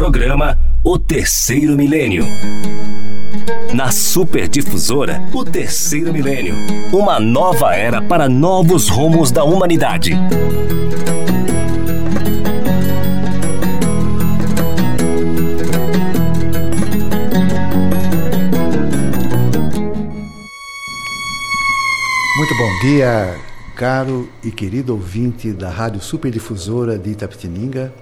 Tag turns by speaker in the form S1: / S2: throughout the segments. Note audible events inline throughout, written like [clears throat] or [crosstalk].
S1: Programa O Terceiro Milênio. Na Superdifusora, o Terceiro Milênio. Uma nova era para novos rumos da humanidade.
S2: Muito bom dia, caro e querido ouvinte da Rádio Superdifusora de Itapetininga.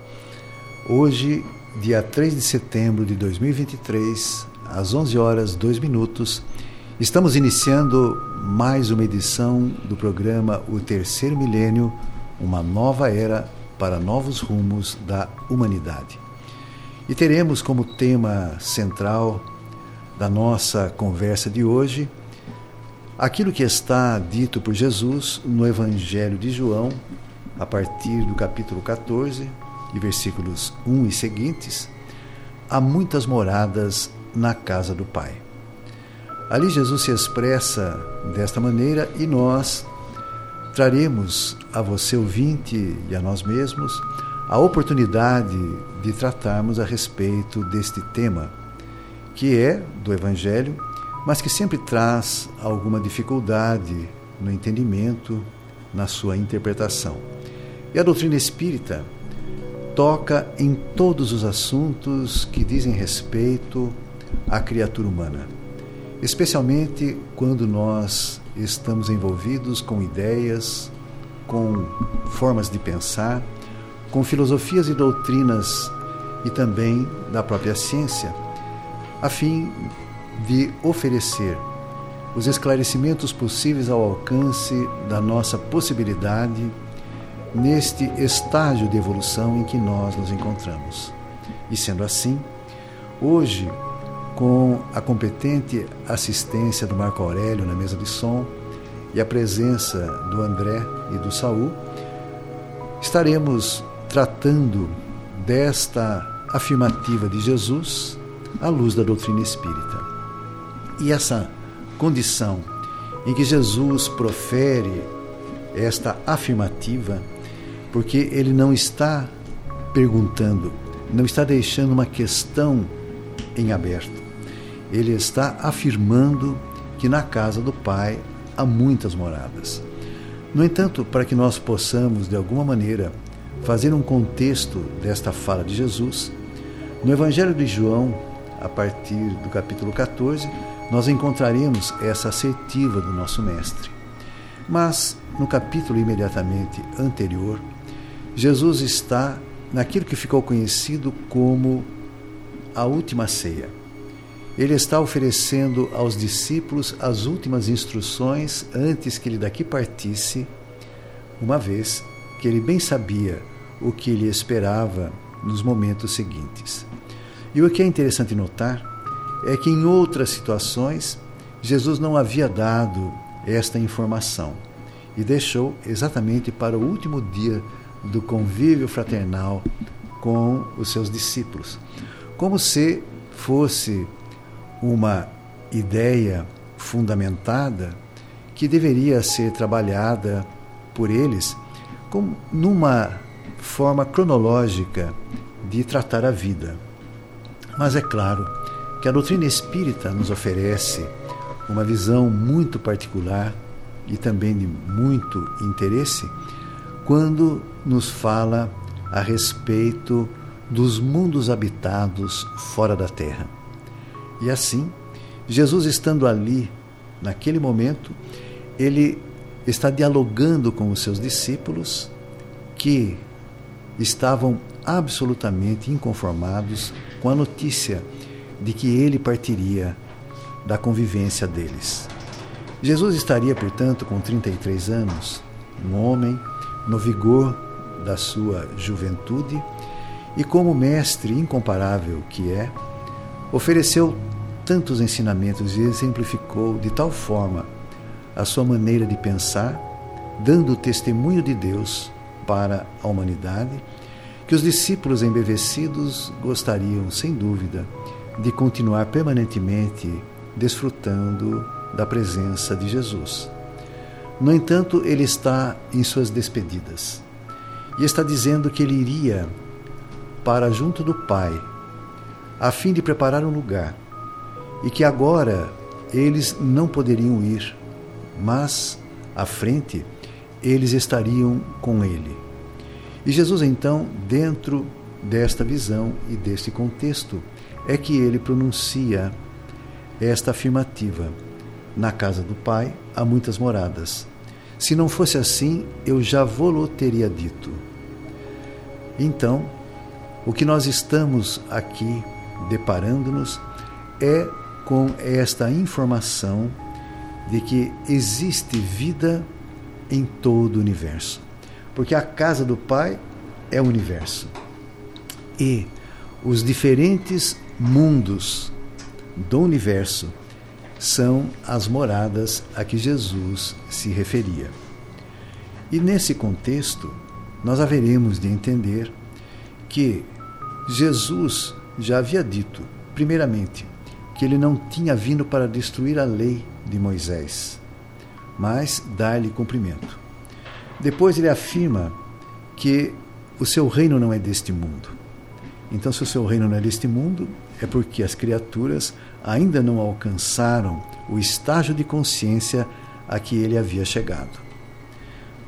S2: Hoje, dia 3 de setembro de 2023, às 11 horas 2 minutos, estamos iniciando mais uma edição do programa O Terceiro Milênio, uma nova era para novos rumos da humanidade. E teremos como tema central da nossa conversa de hoje aquilo que está dito por Jesus no Evangelho de João, a partir do capítulo 14, de versículos 1 e seguintes, há muitas moradas na casa do Pai. Ali Jesus se expressa desta maneira e nós traremos a você, ouvinte, e a nós mesmos, a oportunidade de tratarmos a respeito deste tema, que é do Evangelho mas que sempre traz alguma dificuldade no entendimento, na sua interpretação. E a doutrina espírita toca em todos os assuntos que dizem respeito à criatura humana, especialmente quando nós estamos envolvidos com ideias, com formas de pensar, com filosofias e doutrinas e também da própria ciência, a fim de oferecer os esclarecimentos possíveis ao alcance da nossa possibilidade neste estágio de evolução em que nós nos encontramos. E sendo assim, hoje, com a competente assistência do Marco Aurélio na mesa de som e a presença do André e do Saul, estaremos tratando desta afirmativa de Jesus à luz da doutrina espírita. E essa condição em que Jesus profere esta afirmativa, porque ele não está perguntando, não está deixando uma questão em aberto. Ele está afirmando que na casa do Pai há muitas moradas. No entanto, para que nós possamos, de alguma maneira, fazer um contexto desta fala de Jesus, no Evangelho de João, a partir do capítulo 14, nós encontraremos essa assertiva do nosso Mestre. Mas, no capítulo imediatamente anterior, Jesus está naquilo que ficou conhecido como a última ceia. Ele está oferecendo aos discípulos as últimas instruções antes que ele daqui partisse, uma vez que ele bem sabia o que lhe esperava nos momentos seguintes. E o que é interessante notar é que em outras situações Jesus não havia dado esta informação e deixou exatamente para o último dia do convívio fraternal com os seus discípulos, como se fosse uma ideia fundamentada que deveria ser trabalhada por eles como numa forma cronológica de tratar a vida. Mas é claro que a doutrina espírita nos oferece uma visão muito particular e também de muito interesse quando nos fala a respeito dos mundos habitados fora da Terra. E assim, Jesus estando ali, naquele momento, ele está dialogando com os seus discípulos que estavam absolutamente inconformados com a notícia de que ele partiria da convivência deles. Jesus estaria, portanto, com 33 anos, um homem no vigor da sua juventude e, como mestre incomparável que é, ofereceu tantos ensinamentos e exemplificou de tal forma a sua maneira de pensar, dando testemunho de Deus para a humanidade, que os discípulos embevecidos gostariam, sem dúvida, de continuar permanentemente desfrutando da presença de Jesus. No entanto, ele está em suas despedidas e está dizendo que ele iria para junto do Pai a fim de preparar um lugar, e que agora eles não poderiam ir, mas à frente eles estariam com ele. E Jesus, então, dentro desta visão e deste contexto, é que ele pronuncia esta afirmativa: Na casa do Pai há muitas moradas. Se não fosse assim, eu já vou-lo teria dito. Então, o que nós estamos aqui deparando-nos é com esta informação de que existe vida em todo o universo. Porque a casa do Pai é o universo. E os diferentes mundos do universo são as moradas a que Jesus se referia. E nesse contexto, nós haveremos de entender que Jesus já havia dito, primeiramente, que ele não tinha vindo para destruir a lei de Moisés, mas dar-lhe cumprimento. Depois ele afirma que o seu reino não é deste mundo. Então, se o seu reino não é deste mundo, é porque as criaturas ainda não alcançaram o estágio de consciência a que ele havia chegado.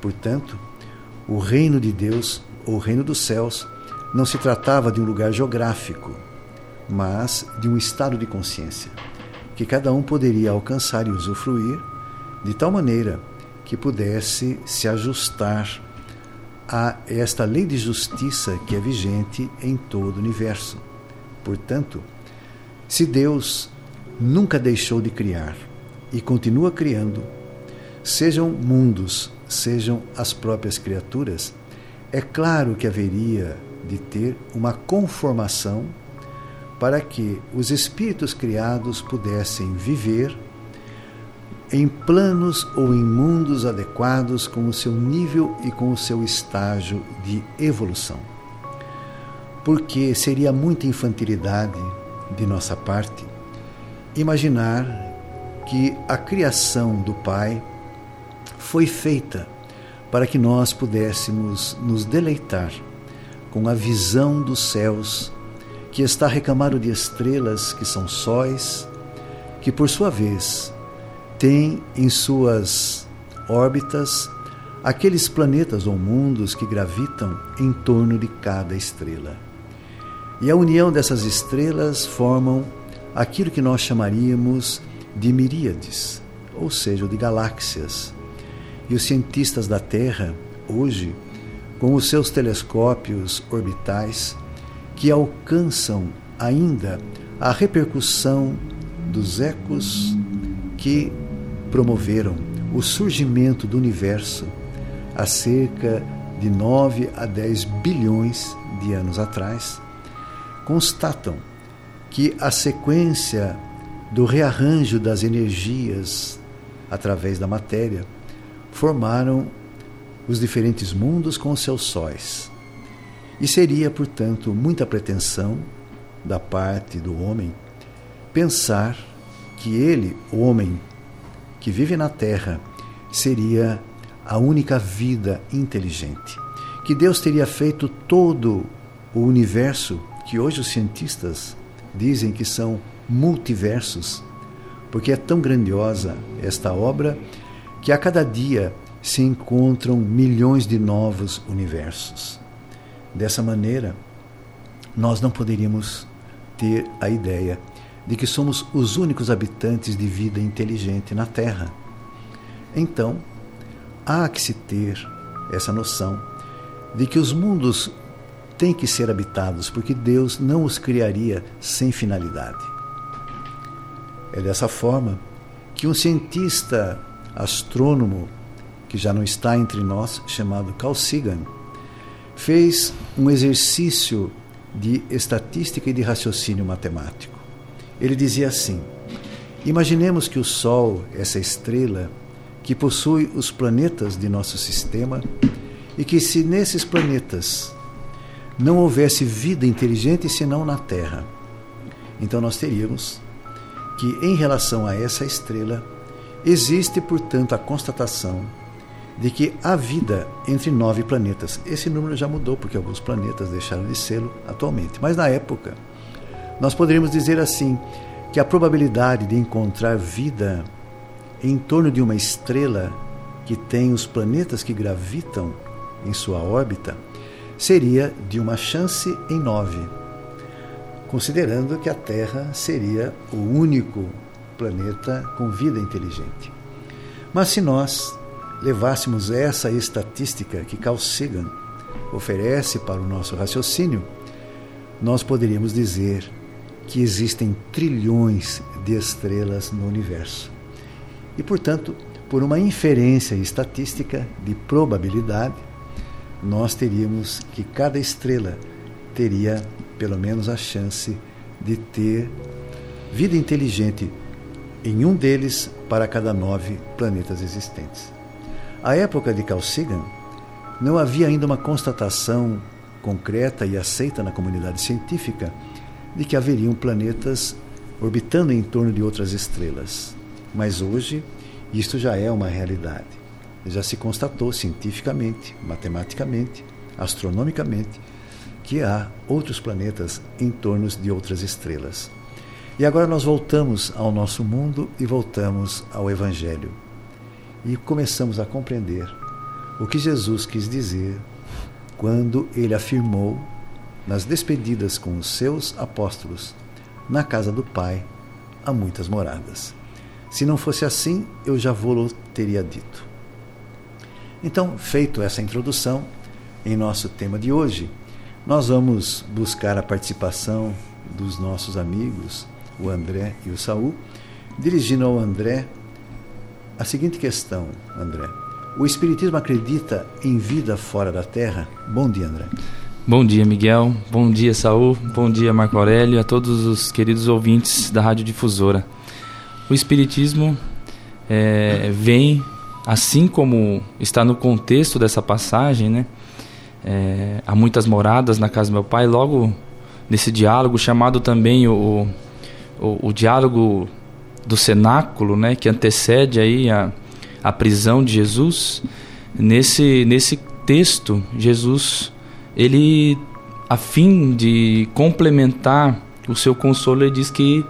S2: Portanto, o reino de Deus, ou reino dos céus, não se tratava de um lugar geográfico, mas de um estado de consciência que cada um poderia alcançar e usufruir de tal maneira que pudesse se ajustar a esta lei de justiça que é vigente em todo o universo. Portanto, se Deus nunca deixou de criar e continua criando, sejam mundos, sejam as próprias criaturas, é claro que haveria de ter uma conformação para que os espíritos criados pudessem viver em planos ou em mundos adequados com o seu nível e com o seu estágio de evolução. Porque seria muita infantilidade de nossa parte imaginar que a criação do Pai foi feita para que nós pudéssemos nos deleitar com a visão dos céus, que está recamado de estrelas que são sóis, que por sua vez tem em suas órbitas aqueles planetas ou mundos que gravitam em torno de cada estrela. E a união dessas estrelas formam aquilo que nós chamaríamos de miríades, ou seja, de galáxias. E os cientistas da Terra, hoje, com os seus telescópios orbitais, que alcançam ainda a repercussão dos ecos que promoveram o surgimento do universo há cerca de 9 a 10 bilhões de anos atrás, constatam que a sequência do rearranjo das energias através da matéria formaram os diferentes mundos com seus sóis. E seria, portanto, muita pretensão da parte do homem pensar que ele, o homem que vive na Terra, seria a única vida inteligente. Que Deus teria feito todo o universo que hoje os cientistas dizem que são multiversos, porque é tão grandiosa esta obra que a cada dia se encontram milhões de novos universos. Dessa maneira, nós não poderíamos ter a ideia de que somos os únicos habitantes de vida inteligente na Terra. Então, há que se ter essa noção de que os mundos têm que ser habitados, porque Deus não os criaria sem finalidade. É dessa forma que um cientista astrônomo, que já não está entre nós, chamado Carl Sagan, fez um exercício de estatística e de raciocínio matemático. Ele dizia assim: Imaginemos que o Sol, essa estrela, que possui os planetas de nosso sistema, e que se nesses planetas não houvesse vida inteligente senão na Terra, então nós teríamos que, em relação a essa estrela, existe, portanto, a constatação de que há vida entre nove planetas. Esse número já mudou, porque alguns planetas deixaram de sê-lo atualmente. Mas na época, Nós poderíamos dizer assim que a probabilidade de encontrar vida em torno de uma estrela que tem os planetas que gravitam em sua órbita seria de uma chance em nove, considerando que a Terra seria o único planeta com vida inteligente. Mas se nós levássemos essa estatística que Carl Sagan oferece para o nosso raciocínio, nós poderíamos dizer que existem trilhões de estrelas no universo. E, portanto, por uma inferência estatística de probabilidade, nós teríamos que cada estrela teria pelo menos a chance de ter vida inteligente em um deles para cada nove planetas existentes. À época de Carl Sagan, não havia ainda uma constatação concreta e aceita na comunidade científica de que haveriam planetas orbitando em torno de outras estrelas. Mas hoje, isto já é uma realidade. Já se constatou cientificamente, matematicamente, astronomicamente, que há outros planetas em torno de outras estrelas. E agora nós voltamos ao nosso mundo e voltamos ao Evangelho. E começamos a compreender o que Jesus quis dizer quando ele afirmou nas despedidas com os seus apóstolos: Na casa do Pai há muitas moradas. Se não fosse assim, eu já vou teria dito. Então, feito essa introdução, em nosso tema de hoje, nós vamos buscar a participação dos nossos amigos, o André e o Saul, dirigindo ao André a seguinte questão, André. O Espiritismo acredita em vida fora da Terra? Bom dia, André.
S3: Bom dia, Miguel. Bom dia, Saul. Bom dia, Marco Aurélio, a todos os queridos ouvintes da Rádio Difusora. O Espiritismo é, vem, assim como está no contexto dessa passagem, né? É, há muitas moradas na casa do meu pai, logo nesse diálogo, chamado também o, o, o diálogo do cenáculo, né? Que antecede aí a a prisão de Jesus, nesse, nesse texto, Jesus, ele, a fim de complementar o seu consolo, ele diz que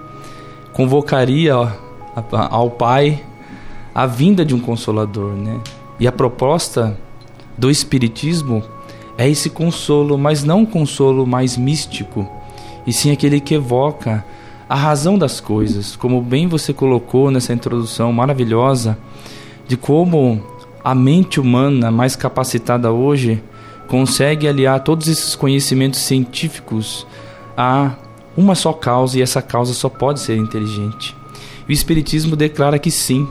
S3: convocaria ao Pai a vinda de um consolador, né? E a proposta do Espiritismo é esse consolo, mas não um consolo mais místico, e sim aquele que evoca a razão das coisas, como bem você colocou nessa introdução maravilhosa de como a mente humana mais capacitada hoje consegue aliar todos esses conhecimentos científicos a uma só causa e essa causa só pode ser inteligente. O espiritismo declara que sim,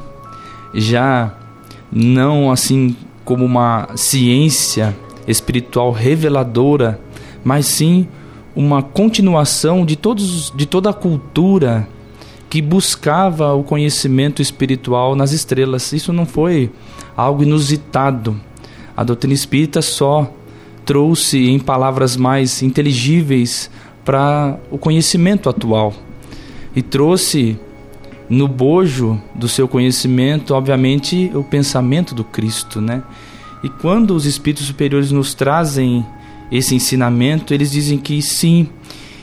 S3: já não assim como uma ciência espiritual reveladora, mas sim uma continuação de todos de toda a cultura que buscava o conhecimento espiritual nas estrelas. Isso não foi algo inusitado. A doutrina espírita só trouxe em palavras mais inteligíveis para o conhecimento atual e trouxe no bojo do seu conhecimento, obviamente, o pensamento do Cristo, né? E quando os espíritos superiores nos trazem esse ensinamento, eles dizem que sim,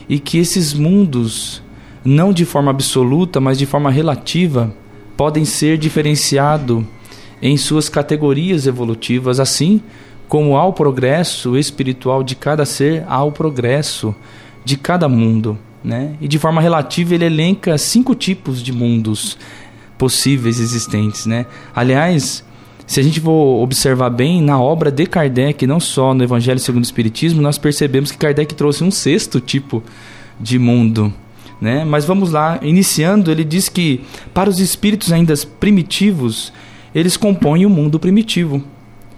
S3: e que esses mundos não de forma absoluta, mas de forma relativa, podem ser diferenciados em suas categorias evolutivas, assim como ao progresso espiritual de cada ser, ao progresso de cada mundo. Né? E de forma relativa, ele elenca cinco tipos de mundos possíveis existentes. Né? Aliás, se a gente for observar bem, na obra de Kardec, não só no Evangelho segundo o Espiritismo, nós percebemos que Kardec trouxe um sexto tipo de mundo né? Mas vamos lá, iniciando, ele diz que para os espíritos ainda primitivos, eles compõem o mundo primitivo.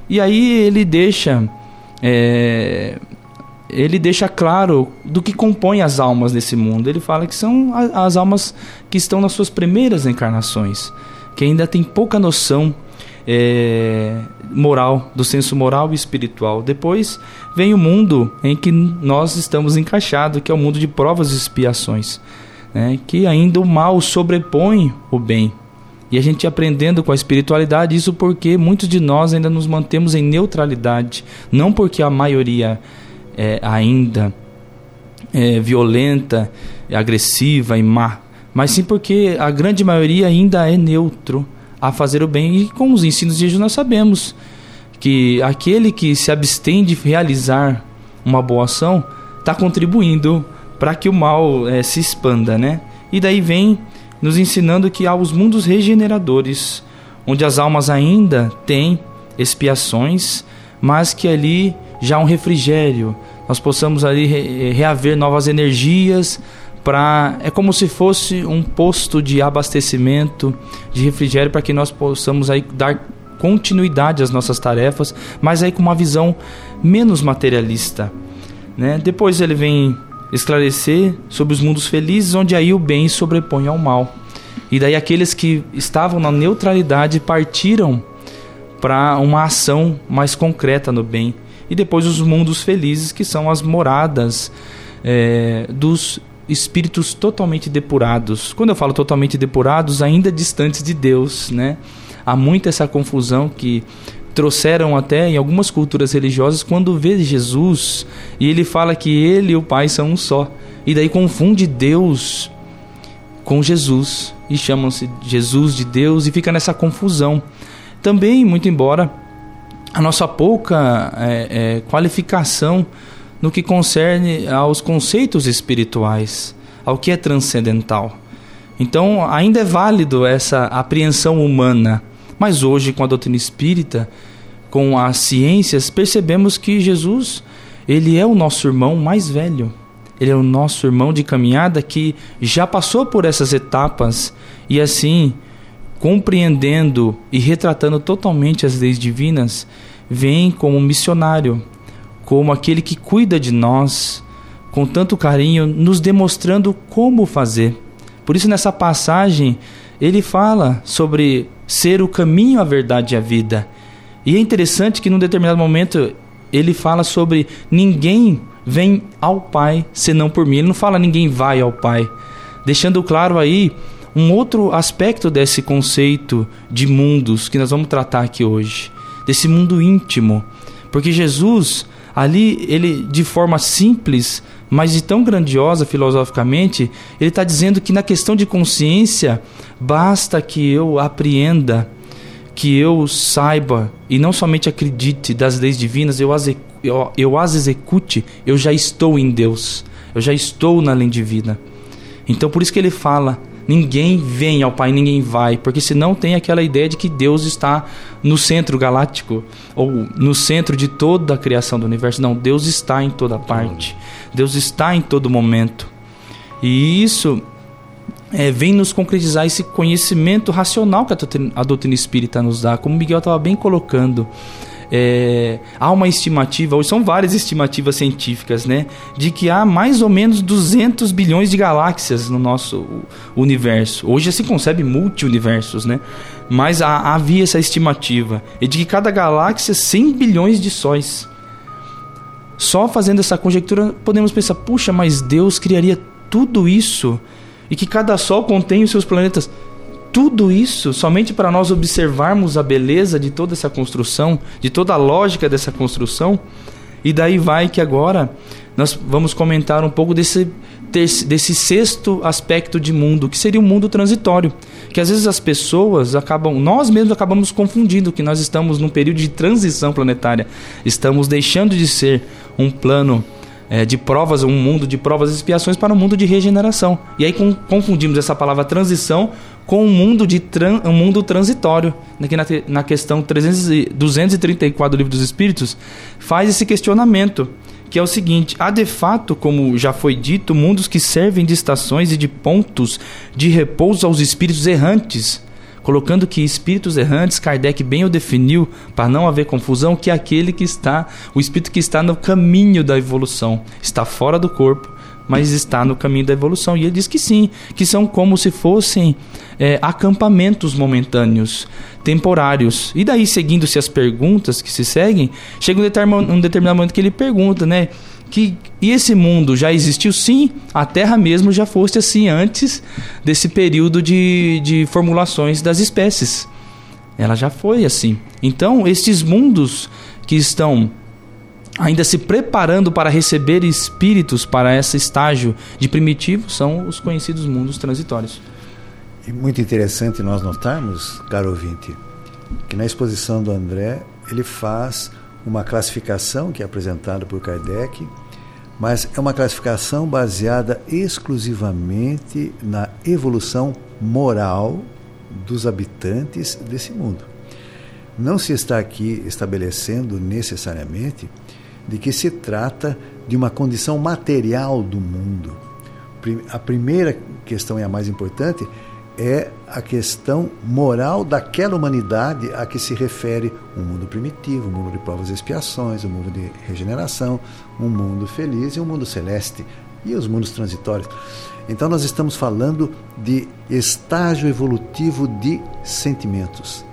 S3: E aí ele deixa é, ele deixa claro do que compõe as almas desse mundo. Ele fala que são as almas que estão nas suas primeiras encarnações, que ainda tem pouca noção é, moral, do senso moral e espiritual. Depois vem o mundo em que nós estamos encaixados, que é o mundo de provas e expiações, né? que ainda o mal sobrepõe o bem. E a gente aprendendo com a espiritualidade, isso porque muitos de nós ainda nos mantemos em neutralidade, não porque a maioria é, ainda é, violenta, agressiva e má, mas sim porque a grande maioria ainda é neutro a fazer o bem. E com os ensinos de Jesus nós sabemos que aquele que se abstém de realizar uma boa ação está contribuindo para que o mal é, se expanda, né? E daí vem nos ensinando que há os mundos regeneradores, onde as almas ainda têm expiações, mas que ali já há um refrigério, nós possamos ali reaver novas energias para é como se fosse um posto de abastecimento de refrigério para que nós possamos aí dar continuidade às nossas tarefas, mas aí com uma visão menos materialista, né? Depois ele vem esclarecer sobre os mundos felizes, onde aí o bem sobrepõe ao mal. E daí aqueles que estavam na neutralidade partiram para uma ação mais concreta no bem. E depois os mundos felizes, que são as moradas é, dos espíritos totalmente depurados. Quando eu falo totalmente depurados, ainda distantes de Deus, né? Há muita essa confusão que trouxeram até em algumas culturas religiosas quando vê Jesus e ele fala que ele e o Pai são um só. E daí confunde Deus com Jesus e chamam-se Jesus de Deus e fica nessa confusão. Também, muito embora a nossa pouca é, é, qualificação no que concerne aos conceitos espirituais, ao que é transcendental. Então, ainda é válido essa apreensão humana, mas hoje, com a doutrina espírita, com as ciências, percebemos que Jesus, ele é o nosso irmão mais velho. Ele é o nosso irmão de caminhada que já passou por essas etapas e assim, compreendendo e retratando totalmente as leis divinas, vem como missionário, como aquele que cuida de nós com tanto carinho, nos demonstrando como fazer. Por isso, nessa passagem, ele fala sobre ser o caminho, a verdade e a vida. E é interessante que num determinado momento ele fala sobre ninguém vem ao Pai senão por mim. Ele não fala ninguém vai ao Pai, deixando claro aí um outro aspecto desse conceito de mundos que nós vamos tratar aqui hoje, desse mundo íntimo, porque Jesus ali ele de forma simples, mas de tão grandiosa filosoficamente, ele está dizendo que na questão de consciência basta que eu apreenda que eu saiba e não somente acredite das leis divinas, eu as, eu, eu as execute, eu já estou em Deus, eu já estou na lei divina. Então por isso que ele fala: ninguém vem ao Pai, ninguém vai, porque senão tem aquela ideia de que Deus está no centro galáctico ou no centro de toda a criação do universo. Não, Deus está em toda parte, Deus está em todo momento. E isso é, vem nos concretizar esse conhecimento racional que a doutrina, a doutrina espírita nos dá, como Miguel estava bem colocando. É, há uma estimativa, ou são várias estimativas científicas, né, de que há mais ou menos 200 bilhões de galáxias no nosso universo. Hoje se concebe multi-universos, né, mas há, havia essa estimativa, e de que cada galáxia 100 bilhões de sóis. Só fazendo essa conjectura podemos pensar, puxa, mas Deus criaria tudo isso e que cada sol contém os seus planetas. Tudo isso somente para nós observarmos a beleza de toda essa construção, de toda a lógica dessa construção. E daí vai que agora nós vamos comentar um pouco desse, desse sexto aspecto de mundo, que seria o mundo transitório. Que às vezes as pessoas acabam, nós mesmos acabamos confundindo que nós estamos num período de transição planetária. Estamos deixando de ser um plano é, de provas, um mundo de provas e expiações para um mundo de regeneração. E aí com, confundimos essa palavra transição com um mundo, de tran, um mundo transitório. Aqui na, na questão 300, 234 do Livro dos Espíritos, faz esse questionamento, que é o seguinte: há de fato, como já foi dito, mundos que servem de estações e de pontos de repouso aos espíritos errantes colocando que espíritos errantes, Kardec bem o definiu, para não haver confusão, que é aquele que está, o espírito que está no caminho da evolução, está fora do corpo, mas está no caminho da evolução. E ele diz que sim, que são como se fossem é, acampamentos momentâneos, temporários. E daí, seguindo-se as perguntas que se seguem, chega um determinado momento que ele pergunta, né? que e esse mundo já existiu sim, a Terra mesmo já fosse assim antes desse período de, de formulações das espécies. Ela já foi assim. Então, estes mundos que estão ainda se preparando para receber espíritos para esse estágio de primitivo, são os conhecidos mundos transitórios.
S2: E muito interessante nós notarmos, caro ouvinte, que na exposição do André ele faz uma classificação que é apresentada por Kardec, mas é uma classificação baseada exclusivamente na evolução moral dos habitantes desse mundo. Não se está aqui estabelecendo necessariamente de que se trata de uma condição material do mundo. A primeira questão e a mais importante é a questão moral daquela humanidade a que se refere um mundo primitivo, um mundo de provas e expiações, um mundo de regeneração, um mundo feliz e um mundo celeste e os mundos transitórios. Então nós estamos falando de estágio evolutivo de sentimentos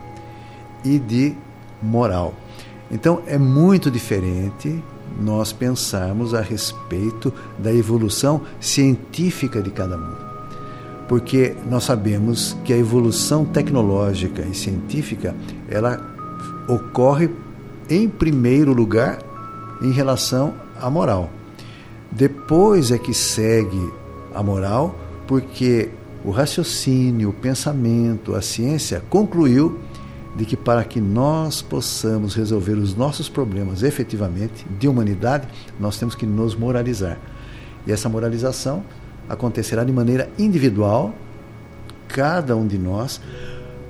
S2: e de moral. Então é muito diferente nós pensarmos a respeito da evolução científica de cada mundo porque nós sabemos que a evolução tecnológica e científica ela ocorre em primeiro lugar em relação à moral. Depois é que segue a moral, porque o raciocínio, o pensamento, a ciência concluiu de que para que nós possamos resolver os nossos problemas efetivamente de humanidade, nós temos que nos moralizar. E essa moralização acontecerá de maneira individual, cada um de nós,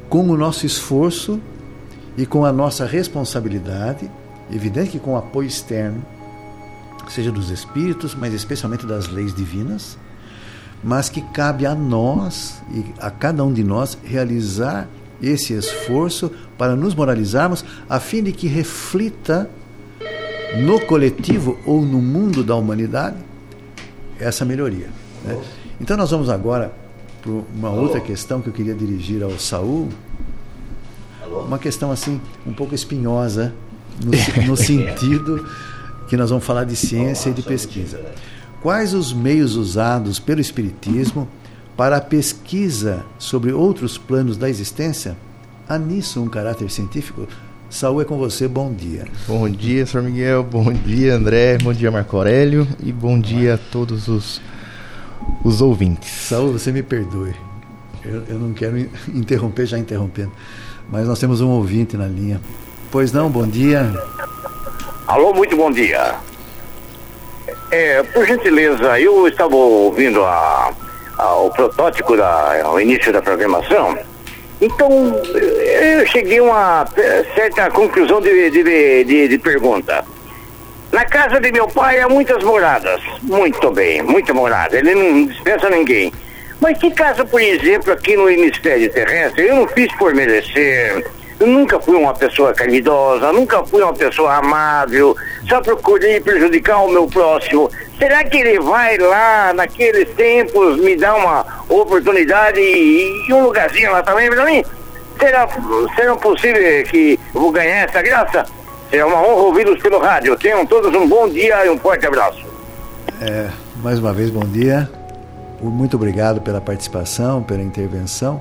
S2: com o nosso esforço e com a nossa responsabilidade, evidente que com o apoio externo, seja dos espíritos, mas especialmente das leis divinas, mas que cabe a nós e a cada um de nós realizar esse esforço para nos moralizarmos, a fim de que reflita no coletivo ou no mundo da humanidade essa melhoria. Né? Então nós vamos agora para uma outra questão que eu queria dirigir ao Saul. Uma questão assim, um pouco espinhosa, no, no [laughs] sentido que nós vamos falar de ciência e de pesquisa. Quais os meios usados pelo Espiritismo para a pesquisa sobre outros planos da existência? Há nisso um caráter científico? Saúl é com você, bom dia.
S4: Bom dia, Sr. Miguel, bom dia, André, bom dia, Marco Aurélio e bom dia a todos os os ouvintes.
S2: Saúl, você me perdoe. Eu, eu não quero [laughs] interromper, já interrompendo. Mas nós temos um ouvinte na linha. Pois não, bom dia.
S5: Alô, muito bom dia. É, por gentileza, eu estava ouvindo a, a, o protótipo, da, ao início da programação. Então, eu cheguei a uma certa conclusão de, de, de, de pergunta. Na casa de meu pai há muitas moradas. Muito bem, muita morada. Ele não dispensa ninguém. Mas que casa, por exemplo, aqui no hemisfério terrestre, eu não fiz por merecer. Eu nunca fui uma pessoa caridosa, nunca fui uma pessoa amável, só procurei prejudicar o meu próximo. Será que ele vai lá, naqueles tempos, me dar uma oportunidade e, e um lugarzinho lá também para mim? Será, será possível que eu vou ganhar essa graça? É uma honra ouvi-los pelo rádio. Tenham todos um bom dia e um forte abraço.
S2: É, mais uma vez, bom dia. Muito obrigado pela participação, pela intervenção.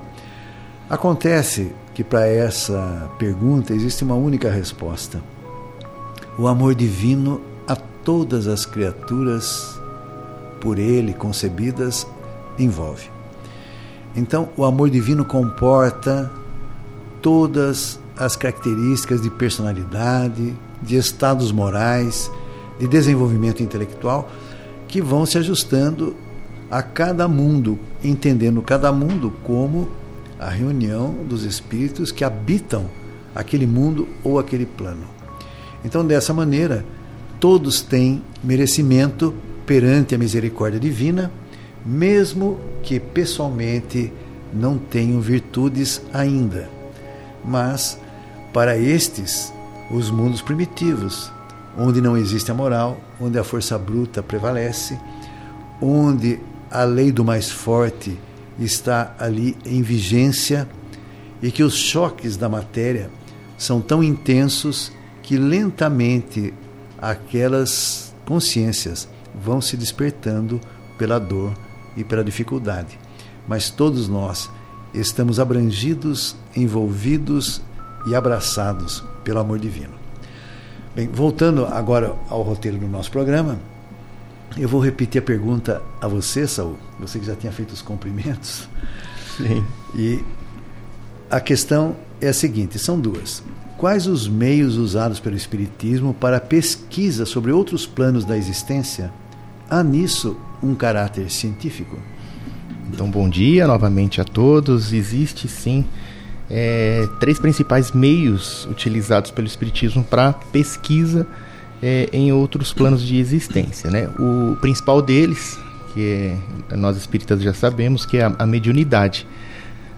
S2: Acontece que para essa pergunta existe uma única resposta. O amor divino a todas as criaturas por ele concebidas envolve. Então, o amor divino comporta todas as características de personalidade, de estados morais, de desenvolvimento intelectual que vão se ajustando a cada mundo, entendendo cada mundo como a reunião dos espíritos que habitam aquele mundo ou aquele plano. Então, dessa maneira, todos têm merecimento perante a misericórdia divina, mesmo que pessoalmente não tenham virtudes ainda. Mas para estes, os mundos primitivos, onde não existe a moral, onde a força bruta prevalece, onde a lei do mais forte está ali em vigência e que os choques da matéria são tão intensos que lentamente aquelas consciências vão se despertando pela dor e pela dificuldade. Mas todos nós estamos abrangidos, envolvidos e abraçados pelo amor divino. Bem, voltando agora ao roteiro do nosso programa, eu vou repetir a pergunta a você, Saul, você que já tinha feito os cumprimentos.
S4: Sim.
S2: E a questão é a seguinte: são duas. Quais os meios usados pelo Espiritismo para pesquisa sobre outros planos da existência? Há nisso um caráter científico?
S4: Então, bom dia novamente a todos. Existe sim é, três principais meios utilizados pelo Espiritismo para pesquisa é, em outros planos de existência. Né? O principal deles, que é, nós espíritas já sabemos, que é a, a mediunidade.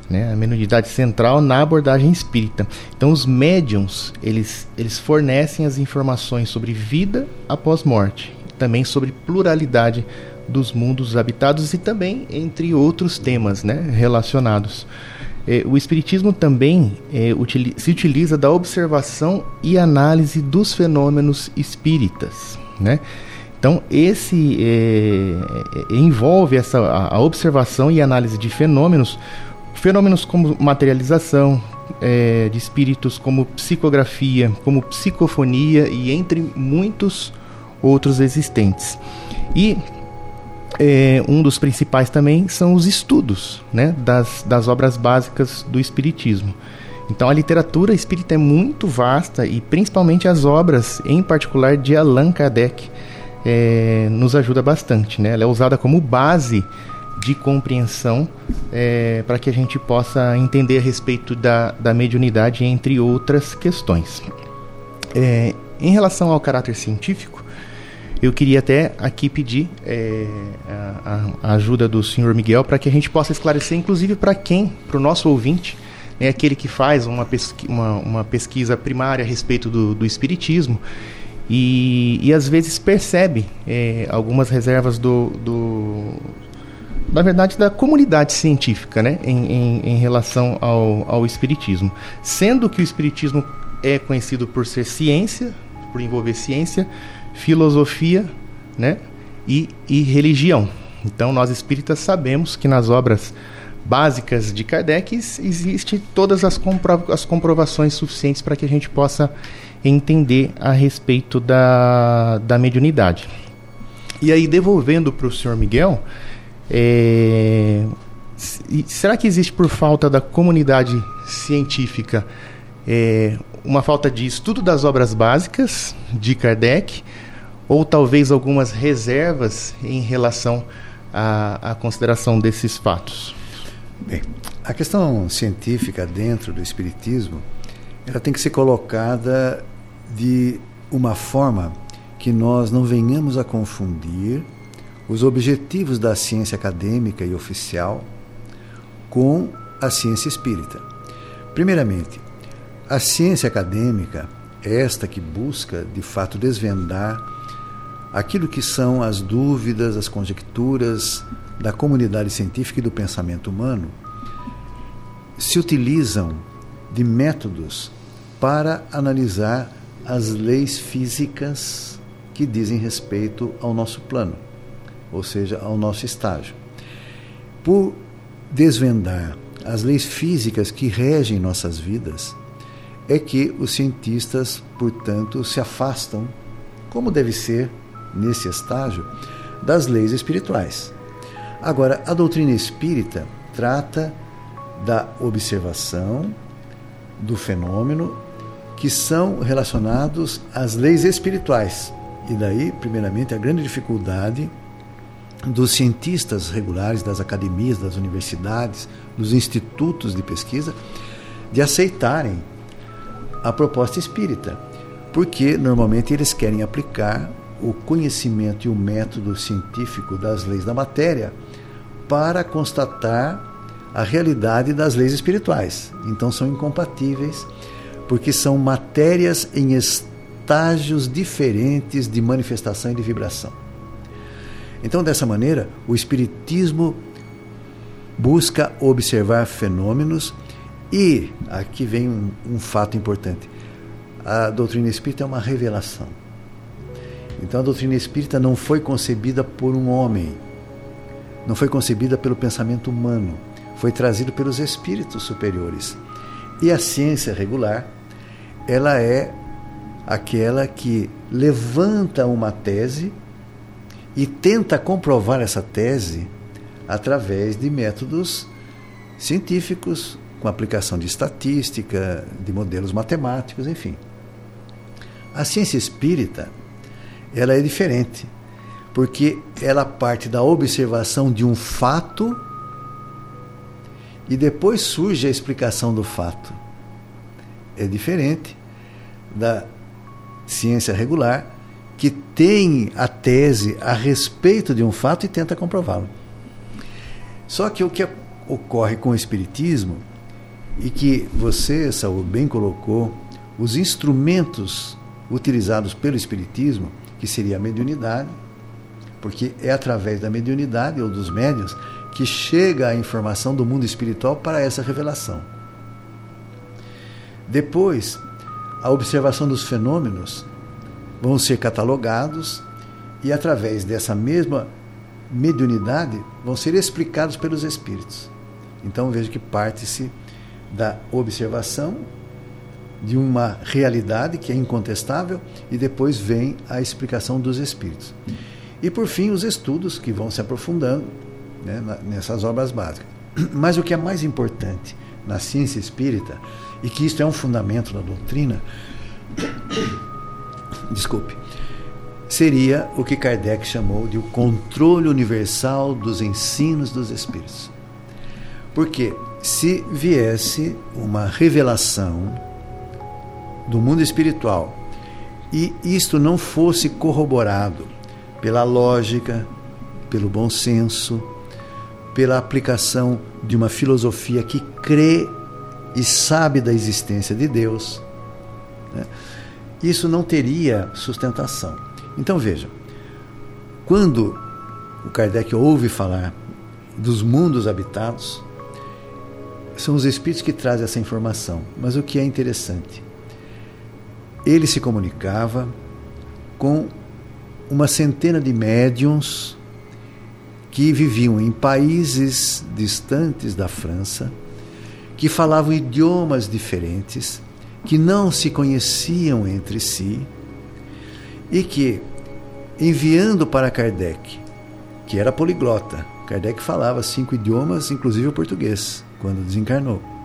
S4: Né? A mediunidade central na abordagem espírita. Então, os médiums, eles, eles fornecem as informações sobre vida após morte, também sobre pluralidade dos mundos habitados e também entre outros temas né, relacionados. É, o Espiritismo também é, se utiliza da observação e análise dos fenômenos espíritas. Né? Então, esse é, é envolve essa, a observação e análise de fenômenos, fenômenos como materialização é, de espíritos, como psicografia, como psicofonia e entre muitos outros existentes. E é, um dos principais também são os estudos né, das, das obras básicas do Espiritismo. Então a literatura espírita é muito vasta e principalmente as obras, em particular de Allan Kardec, é, nos ajuda bastante. Né? Ela é usada como base de compreensão é, para que a gente possa entender a respeito da, da mediunidade, entre outras questões. É, em relação ao caráter científico, eu queria até aqui pedir é, a, a, ajuda do senhor Miguel para que a gente possa esclarecer, inclusive para quem, para o nosso ouvinte, é aquele que faz uma, pesqui, uma, uma pesquisa primária a respeito do, do espiritismo e, e às vezes percebe é, algumas reservas do, do, na verdade, da comunidade científica né, em, em, em relação ao, ao espiritismo. Sendo que o espiritismo é conhecido por ser ciência, por envolver ciência, filosofia né, e, e religião. Então, nós espíritas sabemos que nas obras básicas de Kardec existem todas as, compro as comprovações suficientes para que a gente possa entender a respeito da, da mediunidade. E aí, devolvendo para o senhor Miguel, é, será que existe por falta da comunidade científica é, uma falta de estudo das obras básicas de Kardec? Ou talvez algumas reservas em relação à, à consideração desses fatos?
S2: Bem, a questão científica dentro do espiritismo, ela tem que ser colocada de uma forma que nós não venhamos a confundir os objetivos da ciência acadêmica e oficial com a ciência espírita. Primeiramente, a ciência acadêmica esta que busca, de fato, desvendar aquilo que são as dúvidas, as conjecturas da comunidade científica e do pensamento humano, se utilizam de métodos para analisar as leis físicas que dizem respeito ao nosso plano, ou seja, ao nosso estágio. Por desvendar as leis físicas que regem nossas vidas, é que os cientistas, portanto, se afastam, como deve ser nesse estágio, das leis espirituais. Agora, a doutrina espírita trata da observação do fenômeno que são relacionados às leis espirituais. E daí, primeiramente, a grande dificuldade dos cientistas regulares das academias, das universidades, dos institutos de pesquisa de aceitarem a proposta espírita, porque normalmente eles querem aplicar o conhecimento e o método científico das leis da matéria para constatar a realidade das leis espirituais. Então são incompatíveis, porque são matérias em estágios diferentes de manifestação e de vibração. Então, dessa maneira, o Espiritismo busca observar fenômenos e, aqui vem um, um fato importante: a doutrina espírita é uma revelação. Então a doutrina espírita não foi concebida por um homem, não foi concebida pelo pensamento humano, foi trazido pelos espíritos superiores. E a ciência regular, ela é aquela que levanta uma tese e tenta comprovar essa tese através de métodos científicos, com aplicação de estatística, de modelos matemáticos, enfim. A ciência espírita, ela é diferente, porque ela parte da observação de um fato e depois surge a explicação do fato. É diferente da ciência regular, que tem a tese a respeito de um fato e tenta comprová-lo. Só que o que ocorre com o Espiritismo, e que você, Saul, bem colocou, os instrumentos utilizados pelo Espiritismo, que seria a mediunidade, porque é através da mediunidade ou dos médios que chega a informação do mundo espiritual para essa revelação. Depois, a observação dos fenômenos vão ser catalogados e, através dessa mesma mediunidade, vão ser explicados pelos espíritos. Então, vejo que parte-se da observação de uma realidade que é incontestável e depois vem a explicação dos espíritos. E, por fim, os estudos que vão se aprofundando né, nessas obras básicas. [clears throat] Mas o que é mais importante na ciência espírita e que isto é um fundamento da doutrina, [clears throat] desculpe, seria o que Kardec chamou de o controle universal dos ensinos dos espíritos. Porque se viesse uma revelação do mundo espiritual e isto não fosse corroborado pela lógica, pelo bom senso, pela aplicação de uma filosofia que crê e sabe da existência de Deus, né? isso não teria sustentação. Então vejam, quando o Kardec ouve falar dos mundos habitados, são os espíritos que trazem essa informação. Mas o que é interessante, ele se comunicava com uma centena de médiums que viviam em países distantes da França que falavam idiomas diferentes, que não se conheciam entre si e que, enviando para Kardec, que era poliglota, Kardec falava cinco idiomas, inclusive o português, quando desencarnou.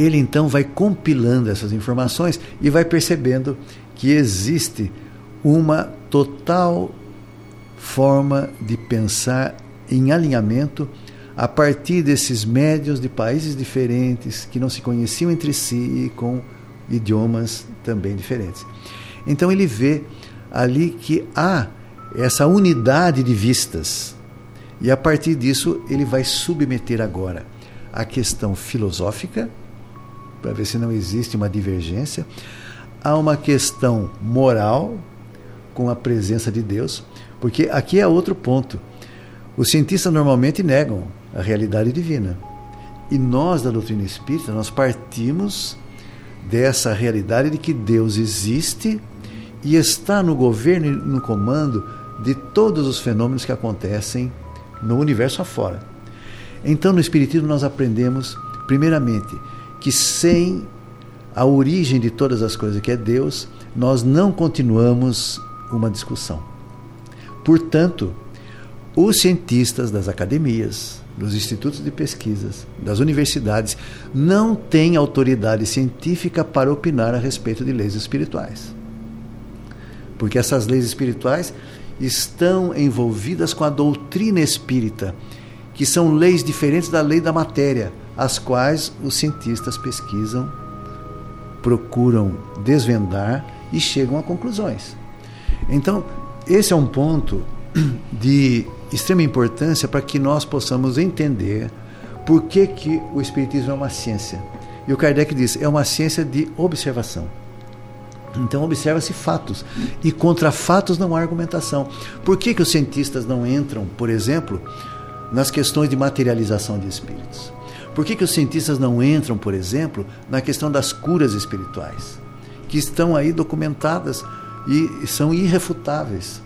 S2: Ele então vai compilando essas informações e vai percebendo que existe uma total forma de pensar em alinhamento a partir desses médios de países diferentes que não se conheciam entre si e com idiomas também diferentes. Então ele vê ali que há essa unidade de vistas e a partir disso ele vai submeter agora a questão filosófica para ver se não existe uma divergência, a uma questão moral com a presença de Deus, porque aqui é outro ponto. Os cientistas normalmente negam a realidade divina. E nós, da doutrina espírita, nós partimos dessa realidade de que Deus existe e está no governo e no comando de todos os fenômenos que acontecem no universo afora. Então, no Espiritismo, nós aprendemos, primeiramente, que sem a origem de todas as coisas, que é Deus, nós não continuamos uma discussão. Portanto, os cientistas das academias, dos institutos de pesquisas, das universidades, não têm autoridade científica para opinar a respeito de leis espirituais. Porque essas leis espirituais estão envolvidas com a doutrina espírita, que são leis diferentes da lei da matéria, as quais os cientistas pesquisam, procuram desvendar e chegam a conclusões. Então, esse é um ponto [clears throat] de extrema importância para que nós possamos entender por que, que o Espiritismo é uma ciência. E o Kardec diz: é uma ciência de observação. Então observa-se fatos. E contra fatos não há argumentação. Por que, que os cientistas não entram, por exemplo, nas questões de materialização de espíritos? Por que, que os cientistas não entram, por exemplo, na questão das curas espirituais? Que estão aí documentadas e são irrefutáveis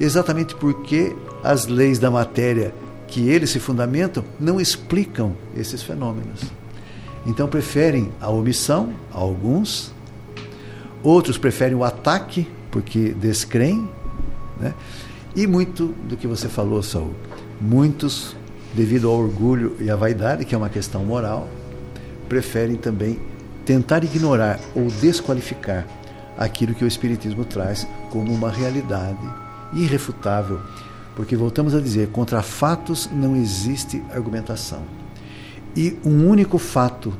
S2: exatamente porque as leis da matéria que eles se fundamentam não explicam esses fenômenos. Então preferem a omissão, a alguns, outros preferem o ataque porque descreem, né? E muito do que você falou, Saul, muitos, devido ao orgulho e à vaidade, que é uma questão moral, preferem também tentar ignorar ou desqualificar aquilo que o Espiritismo traz como uma realidade irrefutável. Porque voltamos a dizer, contra fatos não existe argumentação. E um único fato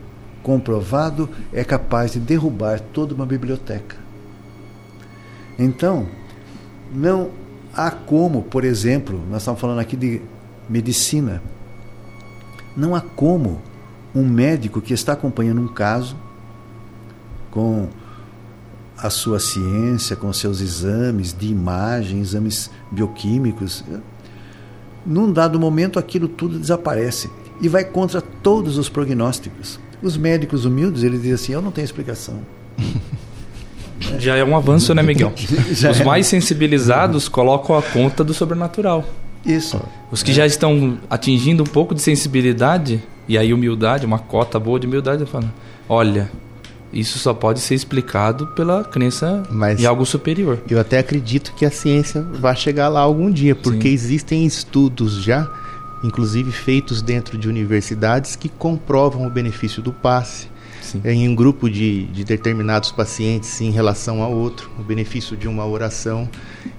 S2: comprovado é capaz de derrubar toda uma biblioteca. Então, não há como, por exemplo, nós estamos falando aqui de medicina, não há como um médico que está acompanhando um caso com a sua ciência, com seus exames de imagem, exames bioquímicos, num dado momento aquilo tudo desaparece e vai contra todos os prognósticos. Os médicos humildes, eles dizem assim: eu não tenho explicação. [laughs]
S3: Já é um avanço, né, Miguel? [laughs] Os mais sensibilizados colocam a conta do sobrenatural.
S2: Isso.
S3: Os que é. já estão atingindo um pouco de sensibilidade, e aí humildade, uma cota boa de humildade, falam: olha, isso só pode ser explicado pela crença Mas em algo superior.
S4: Eu até acredito que a ciência vai chegar lá algum dia, porque Sim. existem estudos já inclusive feitos dentro de universidades que comprovam o benefício do passe Sim. em um grupo de, de determinados pacientes em relação a outro, o benefício de uma oração.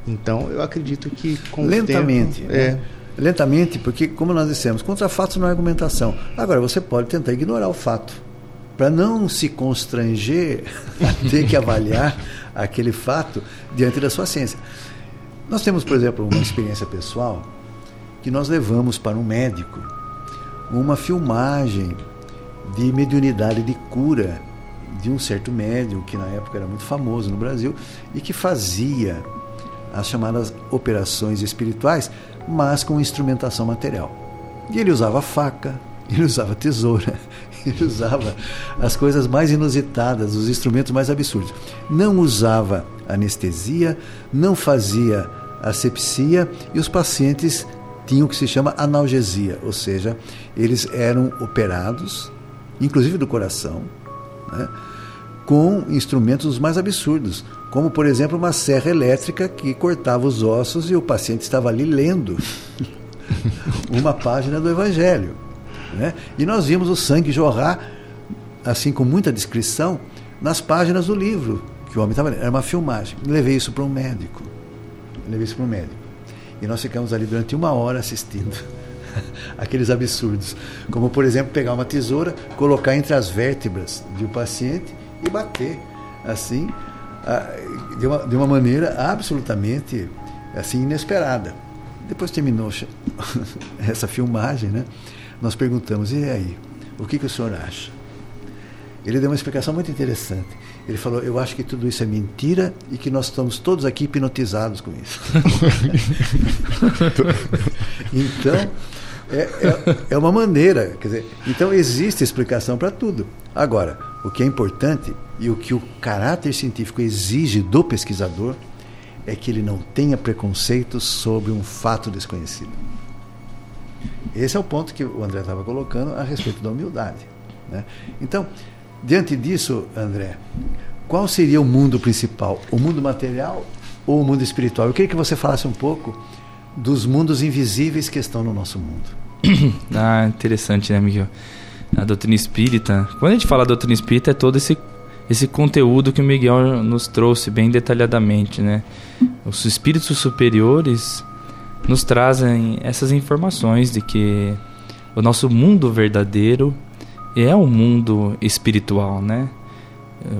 S4: Então, eu acredito que com
S2: lentamente,
S4: tempo, é,
S2: lentamente, porque como nós dissemos, contra fatos não é argumentação. Agora você pode tentar ignorar o fato para não se constranger a [laughs] ter que avaliar aquele fato diante da sua ciência. Nós temos, por exemplo, uma experiência pessoal que nós levamos para um médico uma filmagem de mediunidade de cura de um certo médium que na época era muito famoso no Brasil e que fazia as chamadas operações espirituais, mas com instrumentação material. E ele usava faca, [laughs] ele usava tesoura, [laughs] ele usava as coisas mais inusitadas, os instrumentos mais absurdos. Não usava anestesia, não fazia asepsia e os pacientes tinham o que se chama analgesia, ou seja, eles eram operados, inclusive do coração, né, com instrumentos mais absurdos, como por exemplo uma serra elétrica que cortava os ossos e o paciente estava ali lendo [laughs] uma página do Evangelho. Né? E nós vimos o sangue jorrar, assim com muita descrição, nas páginas do livro que o homem estava lendo. Era uma filmagem. Levei isso para um médico. Levei isso para um médico. E nós ficamos ali durante uma hora assistindo [laughs] aqueles absurdos. Como, por exemplo, pegar uma tesoura, colocar entre as vértebras de um paciente e bater, assim, de uma, de uma maneira absolutamente assim inesperada. Depois terminou [laughs] essa filmagem, né? Nós perguntamos, e aí, o que, que o senhor acha? Ele deu uma explicação muito interessante. Ele falou: Eu acho que tudo isso é mentira e que nós estamos todos aqui hipnotizados com isso. [laughs] então, é, é, é, uma maneira. Quer dizer, então, existe explicação para tudo. Agora, o que é importante e o que o caráter científico exige do pesquisador é que ele não tenha preconceitos sobre um fato desconhecido. Esse é o ponto que o André estava colocando a respeito da humildade. Né? Então, Diante disso, André, qual seria o mundo principal? O mundo material ou o mundo espiritual? Eu queria que você falasse um pouco dos mundos invisíveis que estão no nosso mundo. [clears throat]
S3: ah, interessante, né, Miguel? A doutrina espírita. Quando a gente fala doutrina espírita, é todo esse, esse conteúdo que o Miguel nos trouxe bem detalhadamente, né? Os espíritos superiores nos trazem essas informações de que o nosso mundo verdadeiro é o um mundo espiritual, né?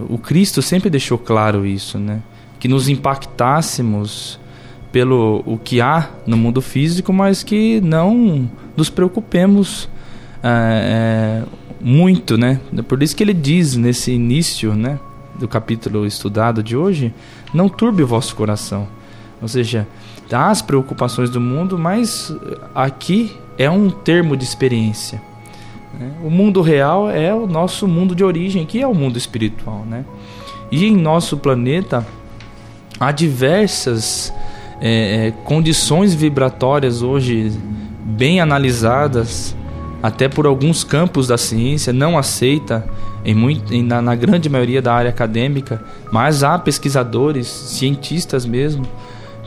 S3: O Cristo sempre deixou claro isso, né? Que nos impactássemos pelo o que há no mundo físico, mas que não nos preocupemos é, muito, né? Por isso que ele diz nesse início, né, do capítulo estudado de hoje, não turbe o vosso coração. Ou seja, há as preocupações do mundo, mas aqui é um termo de experiência. Né? O mundo real é o nosso mundo de origem, que é o mundo espiritual. Né? E em nosso planeta há diversas é, é, condições vibratórias hoje bem analisadas até por alguns campos da ciência, não aceita em muito, em, na, na grande maioria da área acadêmica, mas há pesquisadores, cientistas mesmo,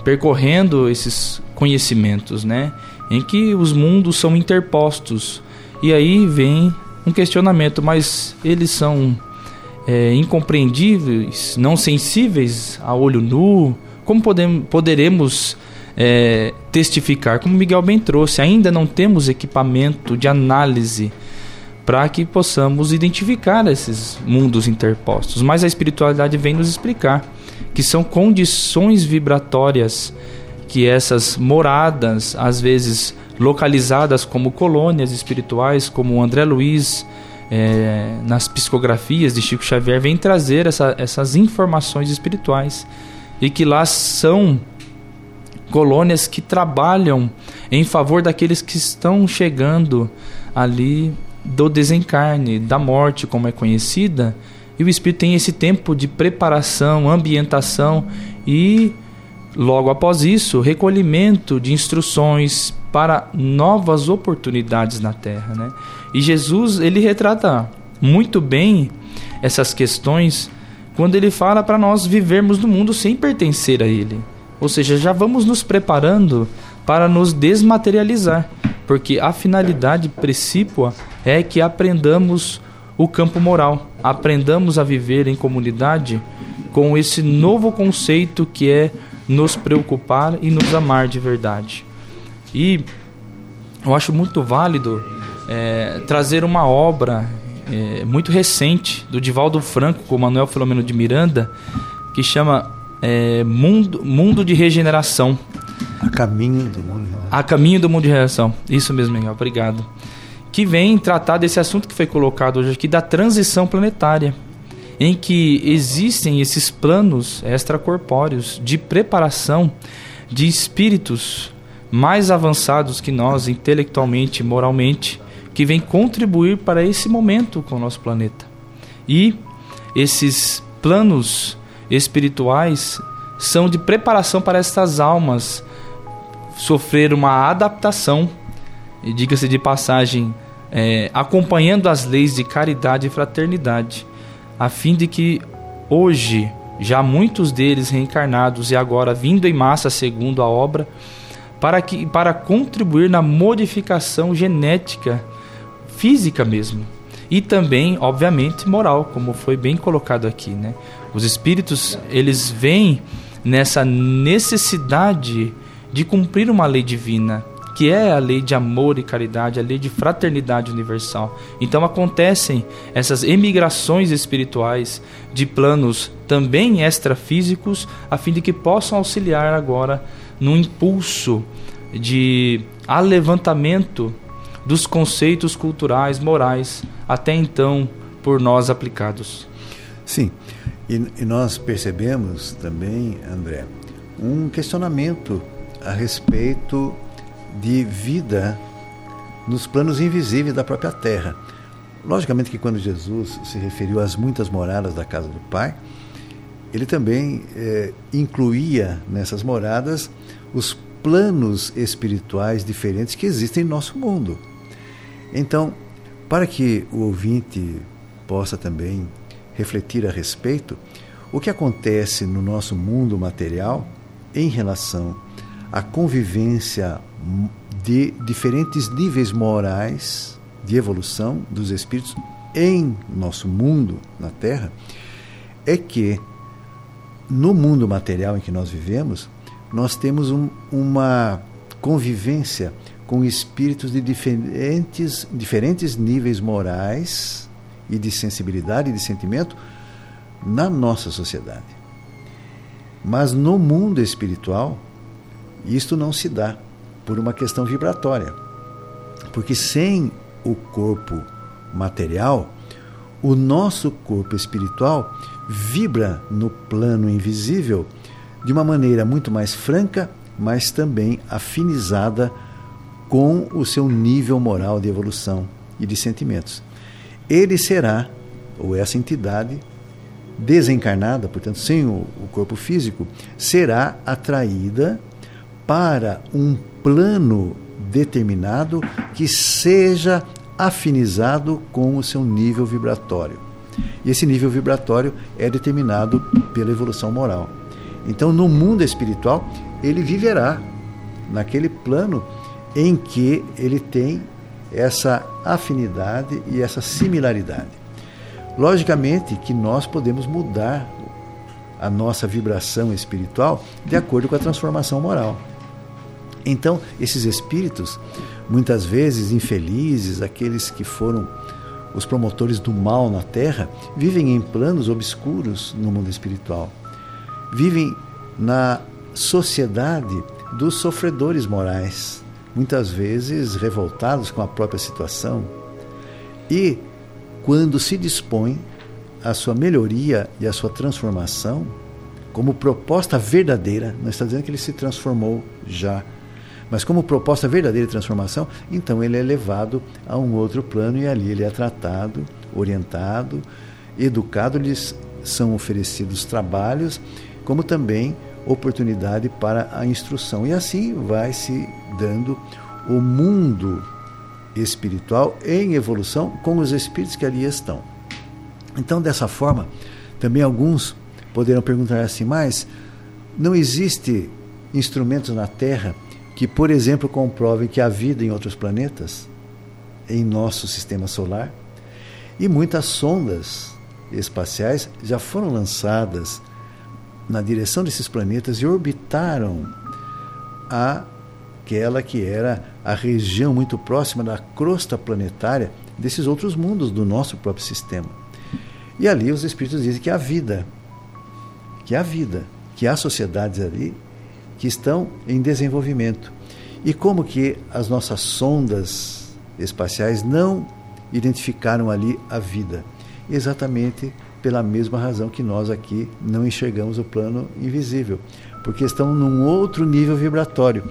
S3: percorrendo esses conhecimentos, né? Em que os mundos são interpostos. E aí vem um questionamento, mas eles são é, incompreendíveis, não sensíveis a olho nu? Como podemos, poderemos é, testificar? Como Miguel bem trouxe, ainda não temos equipamento de análise para que possamos identificar esses mundos interpostos. Mas a espiritualidade vem nos explicar que são condições vibratórias que essas moradas, às vezes localizadas como colônias espirituais, como André Luiz é, nas psicografias de Chico Xavier, vem trazer essa, essas informações espirituais e que lá são colônias que trabalham em favor daqueles que estão chegando ali do desencarne, da morte, como é conhecida, e o espírito tem esse tempo de preparação, ambientação e logo após isso, recolhimento de instruções para novas oportunidades na terra, né? E Jesus, ele retrata muito bem essas questões quando ele fala para nós vivermos no mundo sem pertencer a ele. Ou seja, já vamos nos preparando para nos desmaterializar, porque a finalidade precípua é que aprendamos o campo moral, aprendamos a viver em comunidade com esse novo conceito que é nos preocupar e nos amar de verdade. E eu acho muito válido é, trazer uma obra é, muito recente do Divaldo Franco com Manuel Filomeno de Miranda que chama é, Mundo, Mundo de Regeneração.
S2: A caminho do mundo.
S3: A caminho do mundo de regeneração. Isso mesmo, Miguel. Obrigado que vem tratar desse assunto que foi colocado hoje aqui, da transição planetária, em que existem esses planos extracorpóreos de preparação de espíritos mais avançados que nós, intelectualmente e moralmente, que vêm contribuir para esse momento com o nosso planeta. E esses planos espirituais são de preparação para estas almas sofrer uma adaptação, e diga-se de passagem, é, acompanhando as leis de caridade e fraternidade, a fim de que hoje, já muitos deles reencarnados e agora vindo em massa segundo a obra, para, que, para contribuir na modificação genética, física mesmo, e também, obviamente, moral, como foi bem colocado aqui, né? Os espíritos, eles vêm nessa necessidade de cumprir uma lei divina, que é a lei de amor e caridade, a lei de fraternidade universal. Então acontecem essas emigrações espirituais de planos também extrafísicos, a fim de que possam auxiliar agora no impulso de alevantamento dos conceitos culturais, morais, até então por nós aplicados.
S2: Sim, e, e nós percebemos também, André, um questionamento a respeito de vida nos planos invisíveis da própria terra. Logicamente que quando Jesus se referiu às muitas moradas da casa do Pai, ele também é, incluía nessas moradas os planos espirituais diferentes que existem em nosso mundo. Então, para que o ouvinte possa também refletir a respeito, o que acontece no nosso mundo material em relação à convivência de diferentes níveis morais de evolução dos espíritos em nosso mundo, na Terra, é que no mundo material em que nós vivemos, nós temos um, uma convivência com espíritos de diferentes, diferentes níveis morais e de sensibilidade e de sentimento na nossa sociedade. Mas no mundo espiritual, isto não se dá por uma questão vibratória. Porque sem o corpo material, o nosso corpo espiritual vibra no plano invisível de uma maneira muito mais franca, mas também afinizada com o seu nível moral de evolução e de sentimentos. Ele será, ou essa entidade, desencarnada, portanto, sem o, corpo físico, será atraída para um plano determinado que seja afinizado com o seu nível vibratório. E esse nível vibratório é determinado pela evolução moral. Então, no mundo espiritual, ele viverá naquele plano em que ele tem essa afinidade e essa similaridade. Logicamente que nós podemos mudar a nossa vibração espiritual de acordo com a transformação moral. Então, esses espíritos, muitas vezes infelizes, aqueles que foram os promotores do mal na Terra, vivem em planos obscuros no mundo espiritual. Vivem na sociedade dos sofredores morais, muitas vezes revoltados com a própria situação. E quando se dispõe a sua melhoria e a sua transformação, como proposta verdadeira, não está dizendo que ele se transformou já, mas como proposta verdadeira de transformação, então ele é levado a um outro plano e ali ele é tratado, orientado, educado, lhes são oferecidos trabalhos, como também oportunidade para a instrução. E assim vai se dando o mundo espiritual em evolução com os espíritos que ali estão. Então, dessa forma, também alguns poderão perguntar assim: mas não existe instrumentos na Terra que, por exemplo, comprovem que há vida em outros planetas, em nosso sistema solar? E muitas sondas espaciais já foram lançadas na direção desses planetas e orbitaram aquela que era a região muito próxima da crosta planetária desses outros mundos do nosso próprio sistema. E ali os espíritos dizem que há vida, que há vida, que há sociedades ali que estão em desenvolvimento. E como que as nossas sondas espaciais não identificaram ali a vida? Exatamente pela mesma razão que nós aqui não enxergamos o plano invisível, porque estão num outro nível vibratório.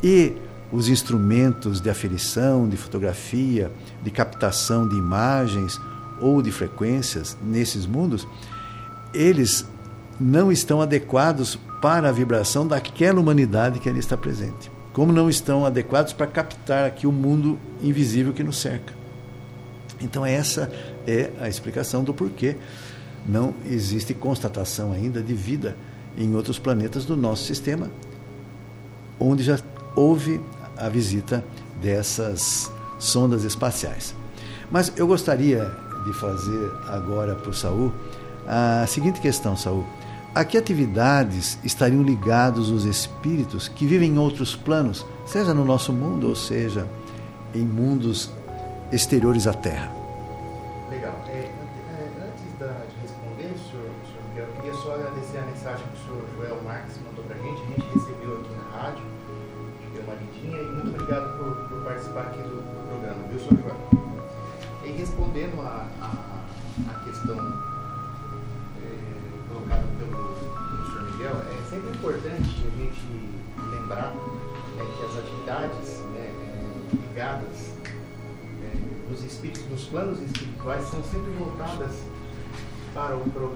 S2: E os instrumentos de aferição, de fotografia, de captação de imagens ou de frequências nesses mundos, eles não estão adequados para a vibração daquela humanidade que ali está presente. Como não estão adequados para captar aqui o mundo invisível que nos cerca. Então, essa é a explicação do porquê não existe constatação ainda de vida em outros planetas do nosso sistema, onde já houve a visita dessas sondas espaciais. Mas eu gostaria de fazer agora para o Saul a seguinte questão, Saul. A que atividades estariam ligados os espíritos que vivem em outros planos, seja no nosso mundo ou seja em mundos exteriores à Terra?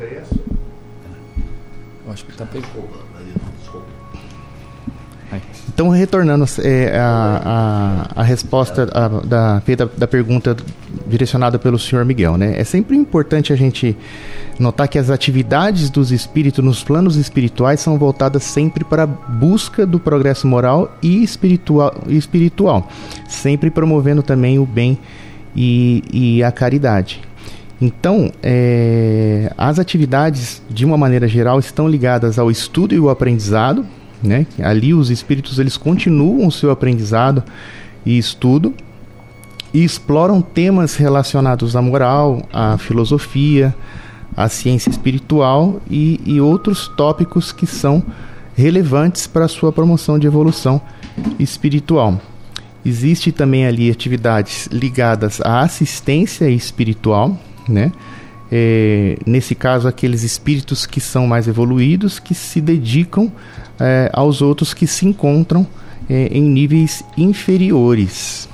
S4: Para o progresso.
S3: Eu acho que está pegou.
S4: Então, retornando é, a, a, a, resposta a, da, feita da pergunta direcionada pelo senhor Miguel, né? É sempre importante a gente notar que as atividades dos espíritos nos planos espirituais são voltadas sempre para a busca do progresso moral e espiritual, espiritual sempre promovendo também o bem e, e a caridade. Então, é, as atividades, de uma maneira geral, estão ligadas ao estudo e ao aprendizado. Né? Ali os espíritos eles continuam o seu aprendizado e estudo e exploram temas relacionados à moral, à filosofia, à ciência espiritual e, e outros tópicos que são relevantes para a sua promoção de evolução espiritual. Existe também ali atividades ligadas à assistência espiritual, né? É, nesse caso, aqueles espíritos que são mais evoluídos, que se dedicam é, aos outros que se encontram é, em níveis inferiores.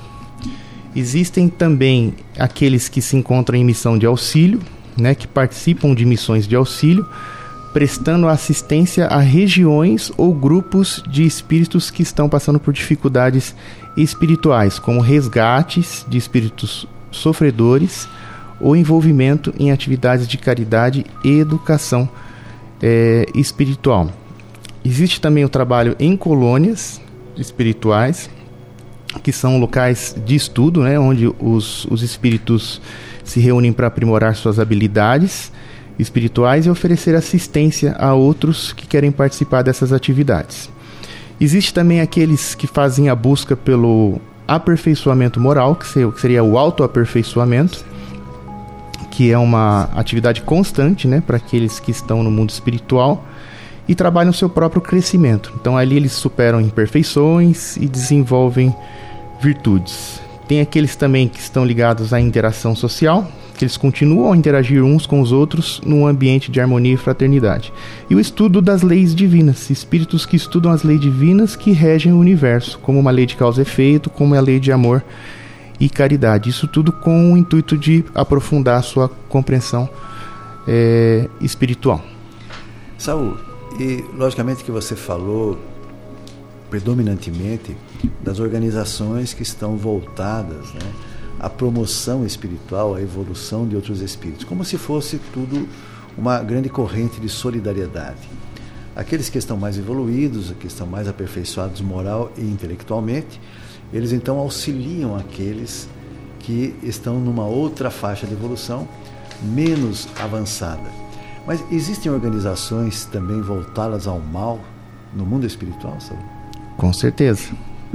S4: Existem também aqueles que se encontram em missão de auxílio, né, que participam de missões de auxílio, prestando assistência a regiões ou grupos de espíritos que estão passando por dificuldades espirituais, como resgates de espíritos sofredores ou envolvimento em atividades de caridade e educação é, espiritual. Existe também o trabalho em colônias espirituais, que são locais de estudo, né, onde os, os espíritos se reúnem para aprimorar suas habilidades espirituais e oferecer assistência a outros que querem participar dessas atividades. Existe também aqueles que fazem a busca pelo aperfeiçoamento moral, que seria o autoaperfeiçoamento, que é uma atividade constante né, para aqueles que estão no mundo espiritual e trabalham o seu próprio crescimento. Então ali eles superam imperfeições e desenvolvem virtudes. Tem aqueles também que estão ligados à interação social, que eles continuam a interagir uns com os outros num ambiente de harmonia e fraternidade. E o estudo das leis divinas, espíritos que estudam as leis divinas que regem o universo, como uma lei de causa e efeito, como a lei de amor e caridade. Isso tudo com o intuito de aprofundar a sua compreensão é, espiritual.
S2: Saul, e logicamente que você falou predominantemente das organizações que estão voltadas né, à promoção espiritual, à evolução de outros espíritos, como se fosse tudo uma grande corrente de solidariedade. Aqueles que estão mais evoluídos, que estão mais aperfeiçoados moral e intelectualmente, eles então auxiliam aqueles que estão numa outra faixa de evolução menos avançada. Mas existem organizações também voltadas ao mal no mundo espiritual, sabe?
S4: Com certeza.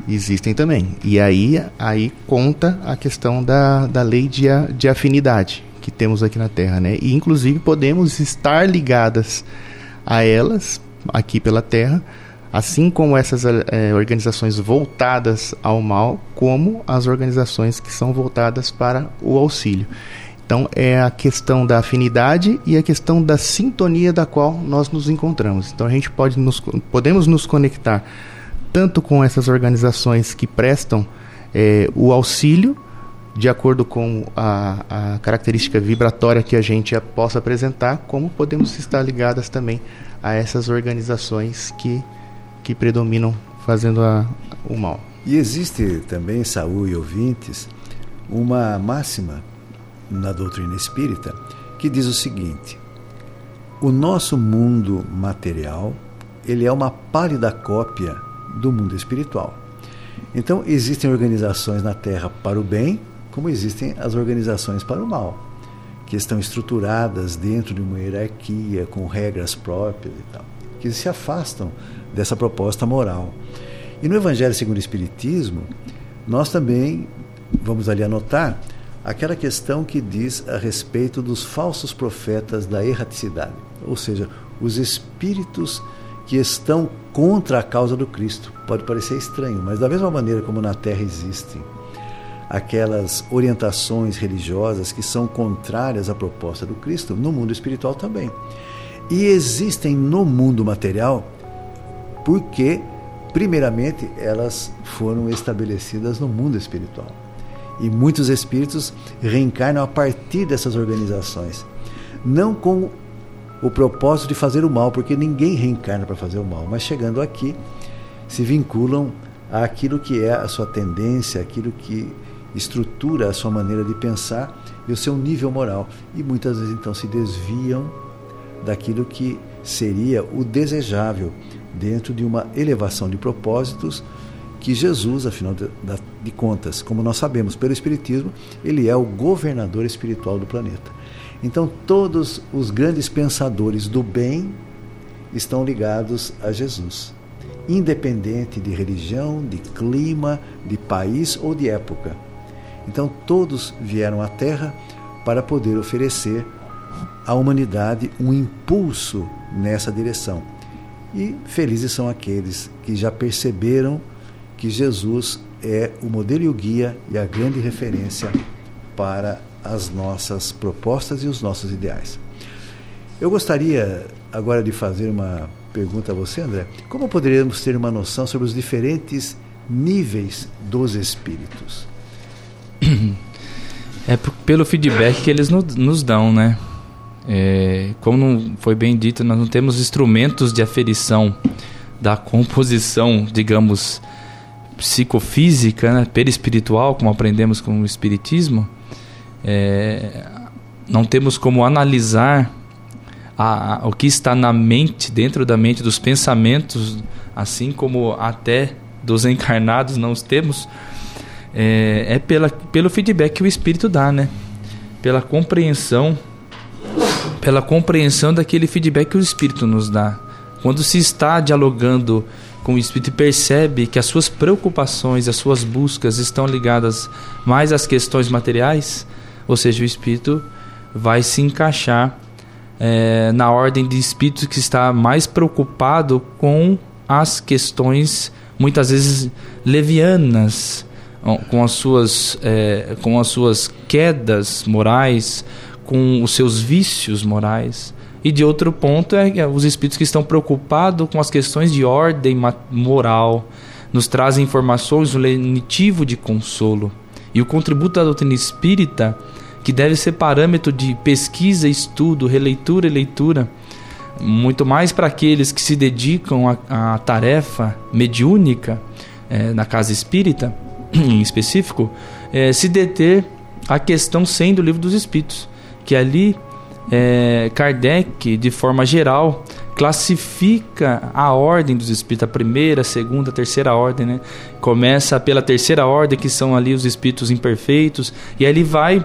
S4: Existem também. E aí, aí conta a questão da, da lei de, de afinidade que temos aqui na Terra, né? E inclusive podemos estar ligadas a elas aqui pela Terra, assim como essas é, organizações voltadas ao mal, como as organizações que são voltadas para o auxílio. Então é a questão da afinidade e a questão da sintonia da qual nós nos encontramos. Então a gente pode nos, podemos nos conectar tanto com essas organizações que prestam é, o auxílio de acordo com a, a, característica vibratória que a gente possa apresentar, como podemos estar ligadas também a essas organizações que, que predominam fazendo a, o mal.
S2: E existe também, Saúl e ouvintes, uma máxima na doutrina espírita que diz o seguinte: o nosso mundo material ele é uma pálida cópia do mundo espiritual. Então existem organizações na Terra para o bem, como existem as organizações para o mal, que estão estruturadas dentro de uma hierarquia com regras próprias e tal, que se afastam dessa proposta moral. E no Evangelho segundo o Espiritismo, nós também vamos ali anotar aquela questão que diz a respeito dos falsos profetas da erraticidade, ou seja, os espíritos que estão contra a causa do Cristo. Pode parecer estranho, mas da mesma maneira como na Terra existem aquelas orientações religiosas que são contrárias à proposta do Cristo, no mundo espiritual também. E existem no mundo material porque, primeiramente, elas foram estabelecidas no mundo espiritual. E muitos espíritos reencarnam a partir dessas organizações. Não com o propósito de fazer o mal, porque ninguém reencarna para fazer o mal, mas chegando aqui, se vinculam àquilo que é a sua tendência, aquilo que estrutura a sua maneira de pensar e o seu nível moral. E muitas vezes então se desviam daquilo que seria o desejável dentro de uma elevação de propósitos que Jesus, afinal de, de contas, como nós sabemos pelo Espiritismo, ele é o governador espiritual do planeta. Então, todos os grandes pensadores do bem estão ligados a Jesus, independente de religião, de clima, de país ou de época. Então, todos vieram à Terra para poder oferecer à humanidade um impulso nessa direção. E felizes são aqueles que já perceberam que Jesus é o modelo e o guia e a grande referência para as nossas propostas e os nossos ideais. Eu gostaria agora de fazer uma pergunta a você, André. Como poderíamos ter uma noção sobre os diferentes níveis dos espíritos?
S3: É pelo feedback que eles nos dão, né? É, como foi bem dito, nós não temos instrumentos de aferição da composição, digamos, psicofísica, né, perispiritual, como aprendemos com o espiritismo, é, não temos como analisar a, a, o que está na mente, dentro da mente, dos pensamentos, assim como até dos encarnados não os temos, é, é pela, pelo feedback que o Espírito dá, né? Pela compreensão, pela compreensão daquele feedback que o Espírito nos dá. Quando se está dialogando com o Espírito e percebe que as suas preocupações, as suas buscas estão ligadas mais às questões materiais, ou seja, o Espírito vai se encaixar é, na ordem de espírito que está mais preocupado com as questões muitas vezes levianas, com as suas, é, com as suas quedas morais, com os seus vícios morais. E de outro ponto é os espíritos que estão preocupados com as questões de ordem moral, nos trazem informações, um lenitivo de consolo. E o contributo da doutrina espírita que deve ser parâmetro de pesquisa, estudo, releitura e leitura, muito mais para aqueles que se dedicam à, tarefa mediúnica é, na casa espírita, [clears throat] em específico, é, se deter a questão sem do livro dos Espíritos, que ali é, Kardec, de forma geral, classifica a ordem dos espíritos, a primeira, a segunda, a terceira ordem, né? Começa pela terceira ordem, que são ali os espíritos imperfeitos, e ele vai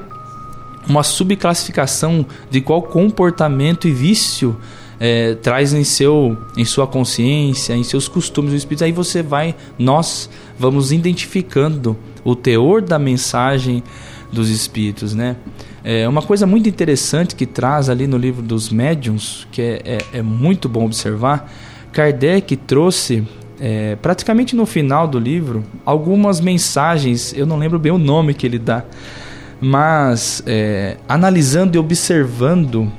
S3: uma subclassificação de qual comportamento e vício é, traz em seu em sua consciência, em seus costumes o espírito. Aí você vai, nós vamos identificando o teor da mensagem dos espíritos, né? É uma coisa muito interessante que traz ali no livro dos médiuns, que é, é, é muito bom observar. Kardec trouxe é, praticamente no final do livro algumas mensagens. Eu não lembro bem o nome que ele dá mas é, analisando e observando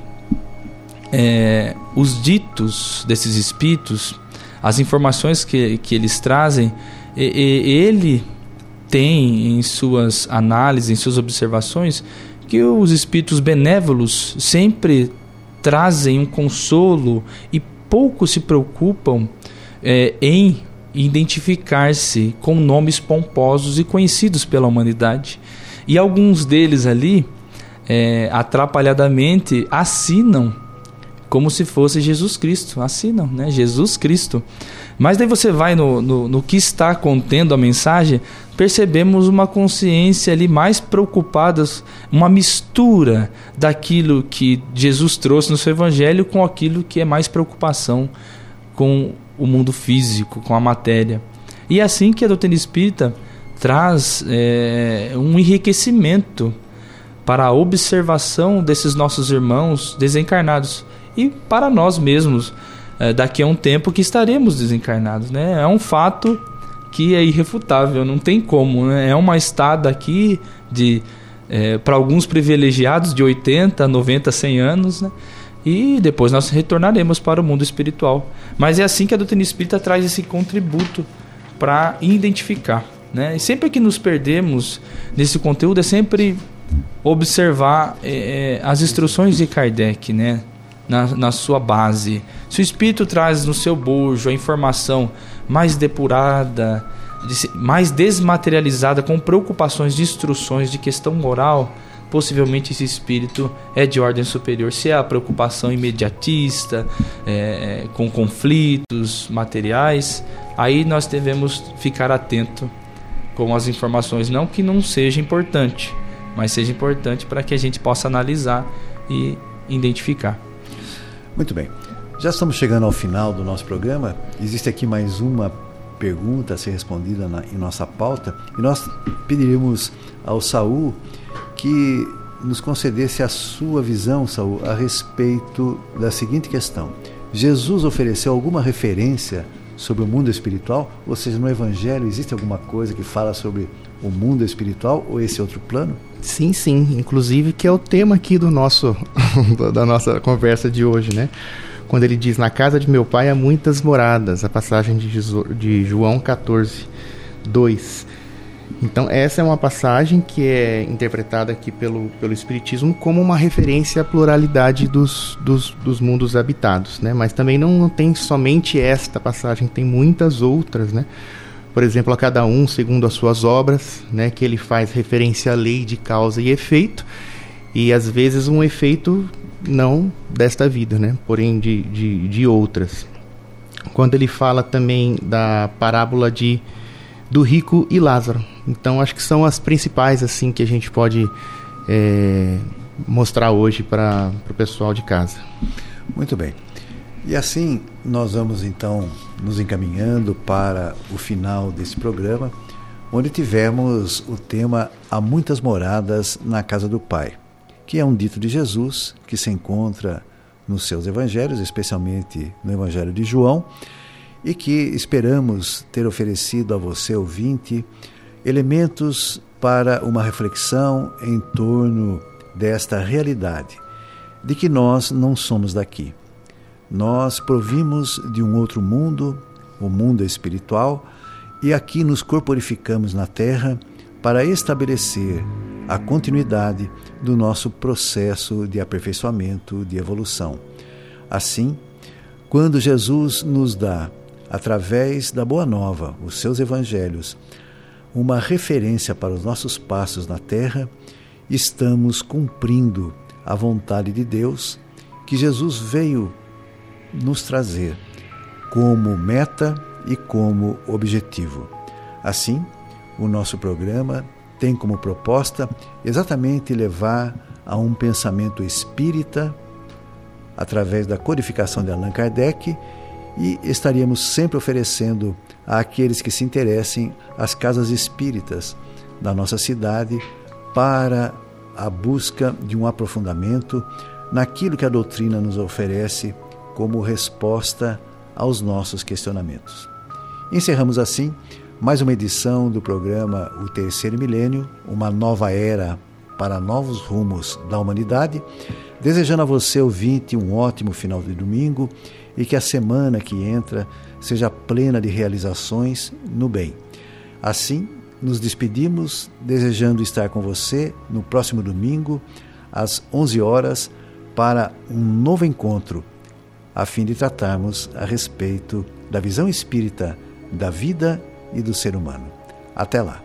S3: é, os ditos desses espíritos, as informações que, que eles trazem, e, e, ele tem em suas análises, em suas observações, que os espíritos benévolos sempre trazem um consolo e pouco se preocupam é, em identificar-se com nomes pomposos e conhecidos pela humanidade. E alguns deles ali, é, atrapalhadamente, assinam como se fosse Jesus Cristo. Assinam, né? Jesus Cristo. Mas daí você vai no, no, no, que está contendo a mensagem, percebemos uma consciência ali mais preocupada, uma mistura daquilo que Jesus trouxe no seu evangelho com aquilo que é mais preocupação com o mundo físico, com a matéria. E é assim que a doutrina espírita traz é, um enriquecimento para a observação desses nossos irmãos desencarnados e para nós mesmos daqui a um tempo que estaremos desencarnados, né? É um fato que é irrefutável, não tem como, né? É uma estada aqui de é, para alguns privilegiados de 80, 90, 100 anos, né? E depois nós retornaremos para o mundo espiritual. Mas é assim que a doutrina espírita traz esse contributo para identificar né? E sempre que nos perdemos nesse conteúdo é sempre observar é, as instruções de Kardec, né? Na, na, sua base. Se o espírito traz no seu bojo a informação mais depurada, mais desmaterializada, com preocupações de instruções de questão moral, possivelmente esse espírito é de ordem superior. Se é a preocupação imediatista, é, com conflitos materiais, aí nós devemos ficar atento com as informações. Não que não seja importante, mas seja importante para que a gente possa analisar e identificar.
S2: Muito bem. Já estamos chegando ao final do nosso programa. Existe aqui mais uma pergunta a ser respondida na, em nossa pauta e nós pediríamos ao Saul que nos concedesse a sua visão, Saul, a respeito da seguinte questão: Jesus ofereceu alguma referência sobre o mundo espiritual? Ou seja, no Evangelho existe alguma coisa que fala sobre o mundo espiritual ou esse outro plano?
S4: Sim, sim. Inclusive que é o tema aqui do nosso [laughs] da nossa conversa de hoje, né? Quando ele diz: Na casa de meu pai há muitas moradas, a passagem de, João 14, 2. Então, essa é uma passagem que é interpretada aqui pelo, pelo Espiritismo como uma referência à pluralidade dos, dos, dos mundos habitados, né? Mas também não, não tem somente esta passagem, tem muitas outras, né? Por exemplo, a cada um segundo as suas obras, né? Que ele faz referência à lei de causa e efeito. e às vezes um efeito não desta vida, né? porém de, de, de outras. Quando ele fala também da parábola de do rico e Lázaro. Então acho que são as principais assim que a gente pode é, mostrar hoje para o pessoal de casa.
S2: Muito bem. E assim nós vamos então nos encaminhando para o final desse programa, onde tivemos o tema Há muitas moradas na casa do Pai que é um dito de Jesus que se encontra nos seus evangelhos, especialmente no Evangelho de João, e que esperamos ter oferecido a você, ouvinte, elementos para uma reflexão em torno desta realidade, de que nós não somos daqui. Nós provimos de um outro mundo, o mundo espiritual, e aqui nos corporificamos na terra para estabelecer a continuidade do nosso processo de aperfeiçoamento, de evolução. Assim, quando Jesus nos dá, através da Boa Nova, os seus evangelhos, uma referência para os nossos passos na terra, estamos cumprindo a vontade de Deus que Jesus veio nos trazer como meta e como objetivo. Assim, o nosso programa tem como proposta exatamente levar a um pensamento espírita através da codificação de Allan Kardec e estaríamos sempre oferecendo àqueles que se interessem as casas espíritas da nossa cidade para a busca de um aprofundamento naquilo que a doutrina nos oferece como resposta aos nossos questionamentos. Encerramos assim mais uma edição do programa O Terceiro Milênio, uma nova era para novos rumos da humanidade. Desejando a você, ouvinte, um ótimo final de domingo e que a semana que entra seja plena de realizações no bem. Assim, nos despedimos, desejando estar com você no próximo domingo, às 11 horas, para um novo encontro, a fim de tratarmos a respeito da visão espírita da vida e do ser humano. Até lá!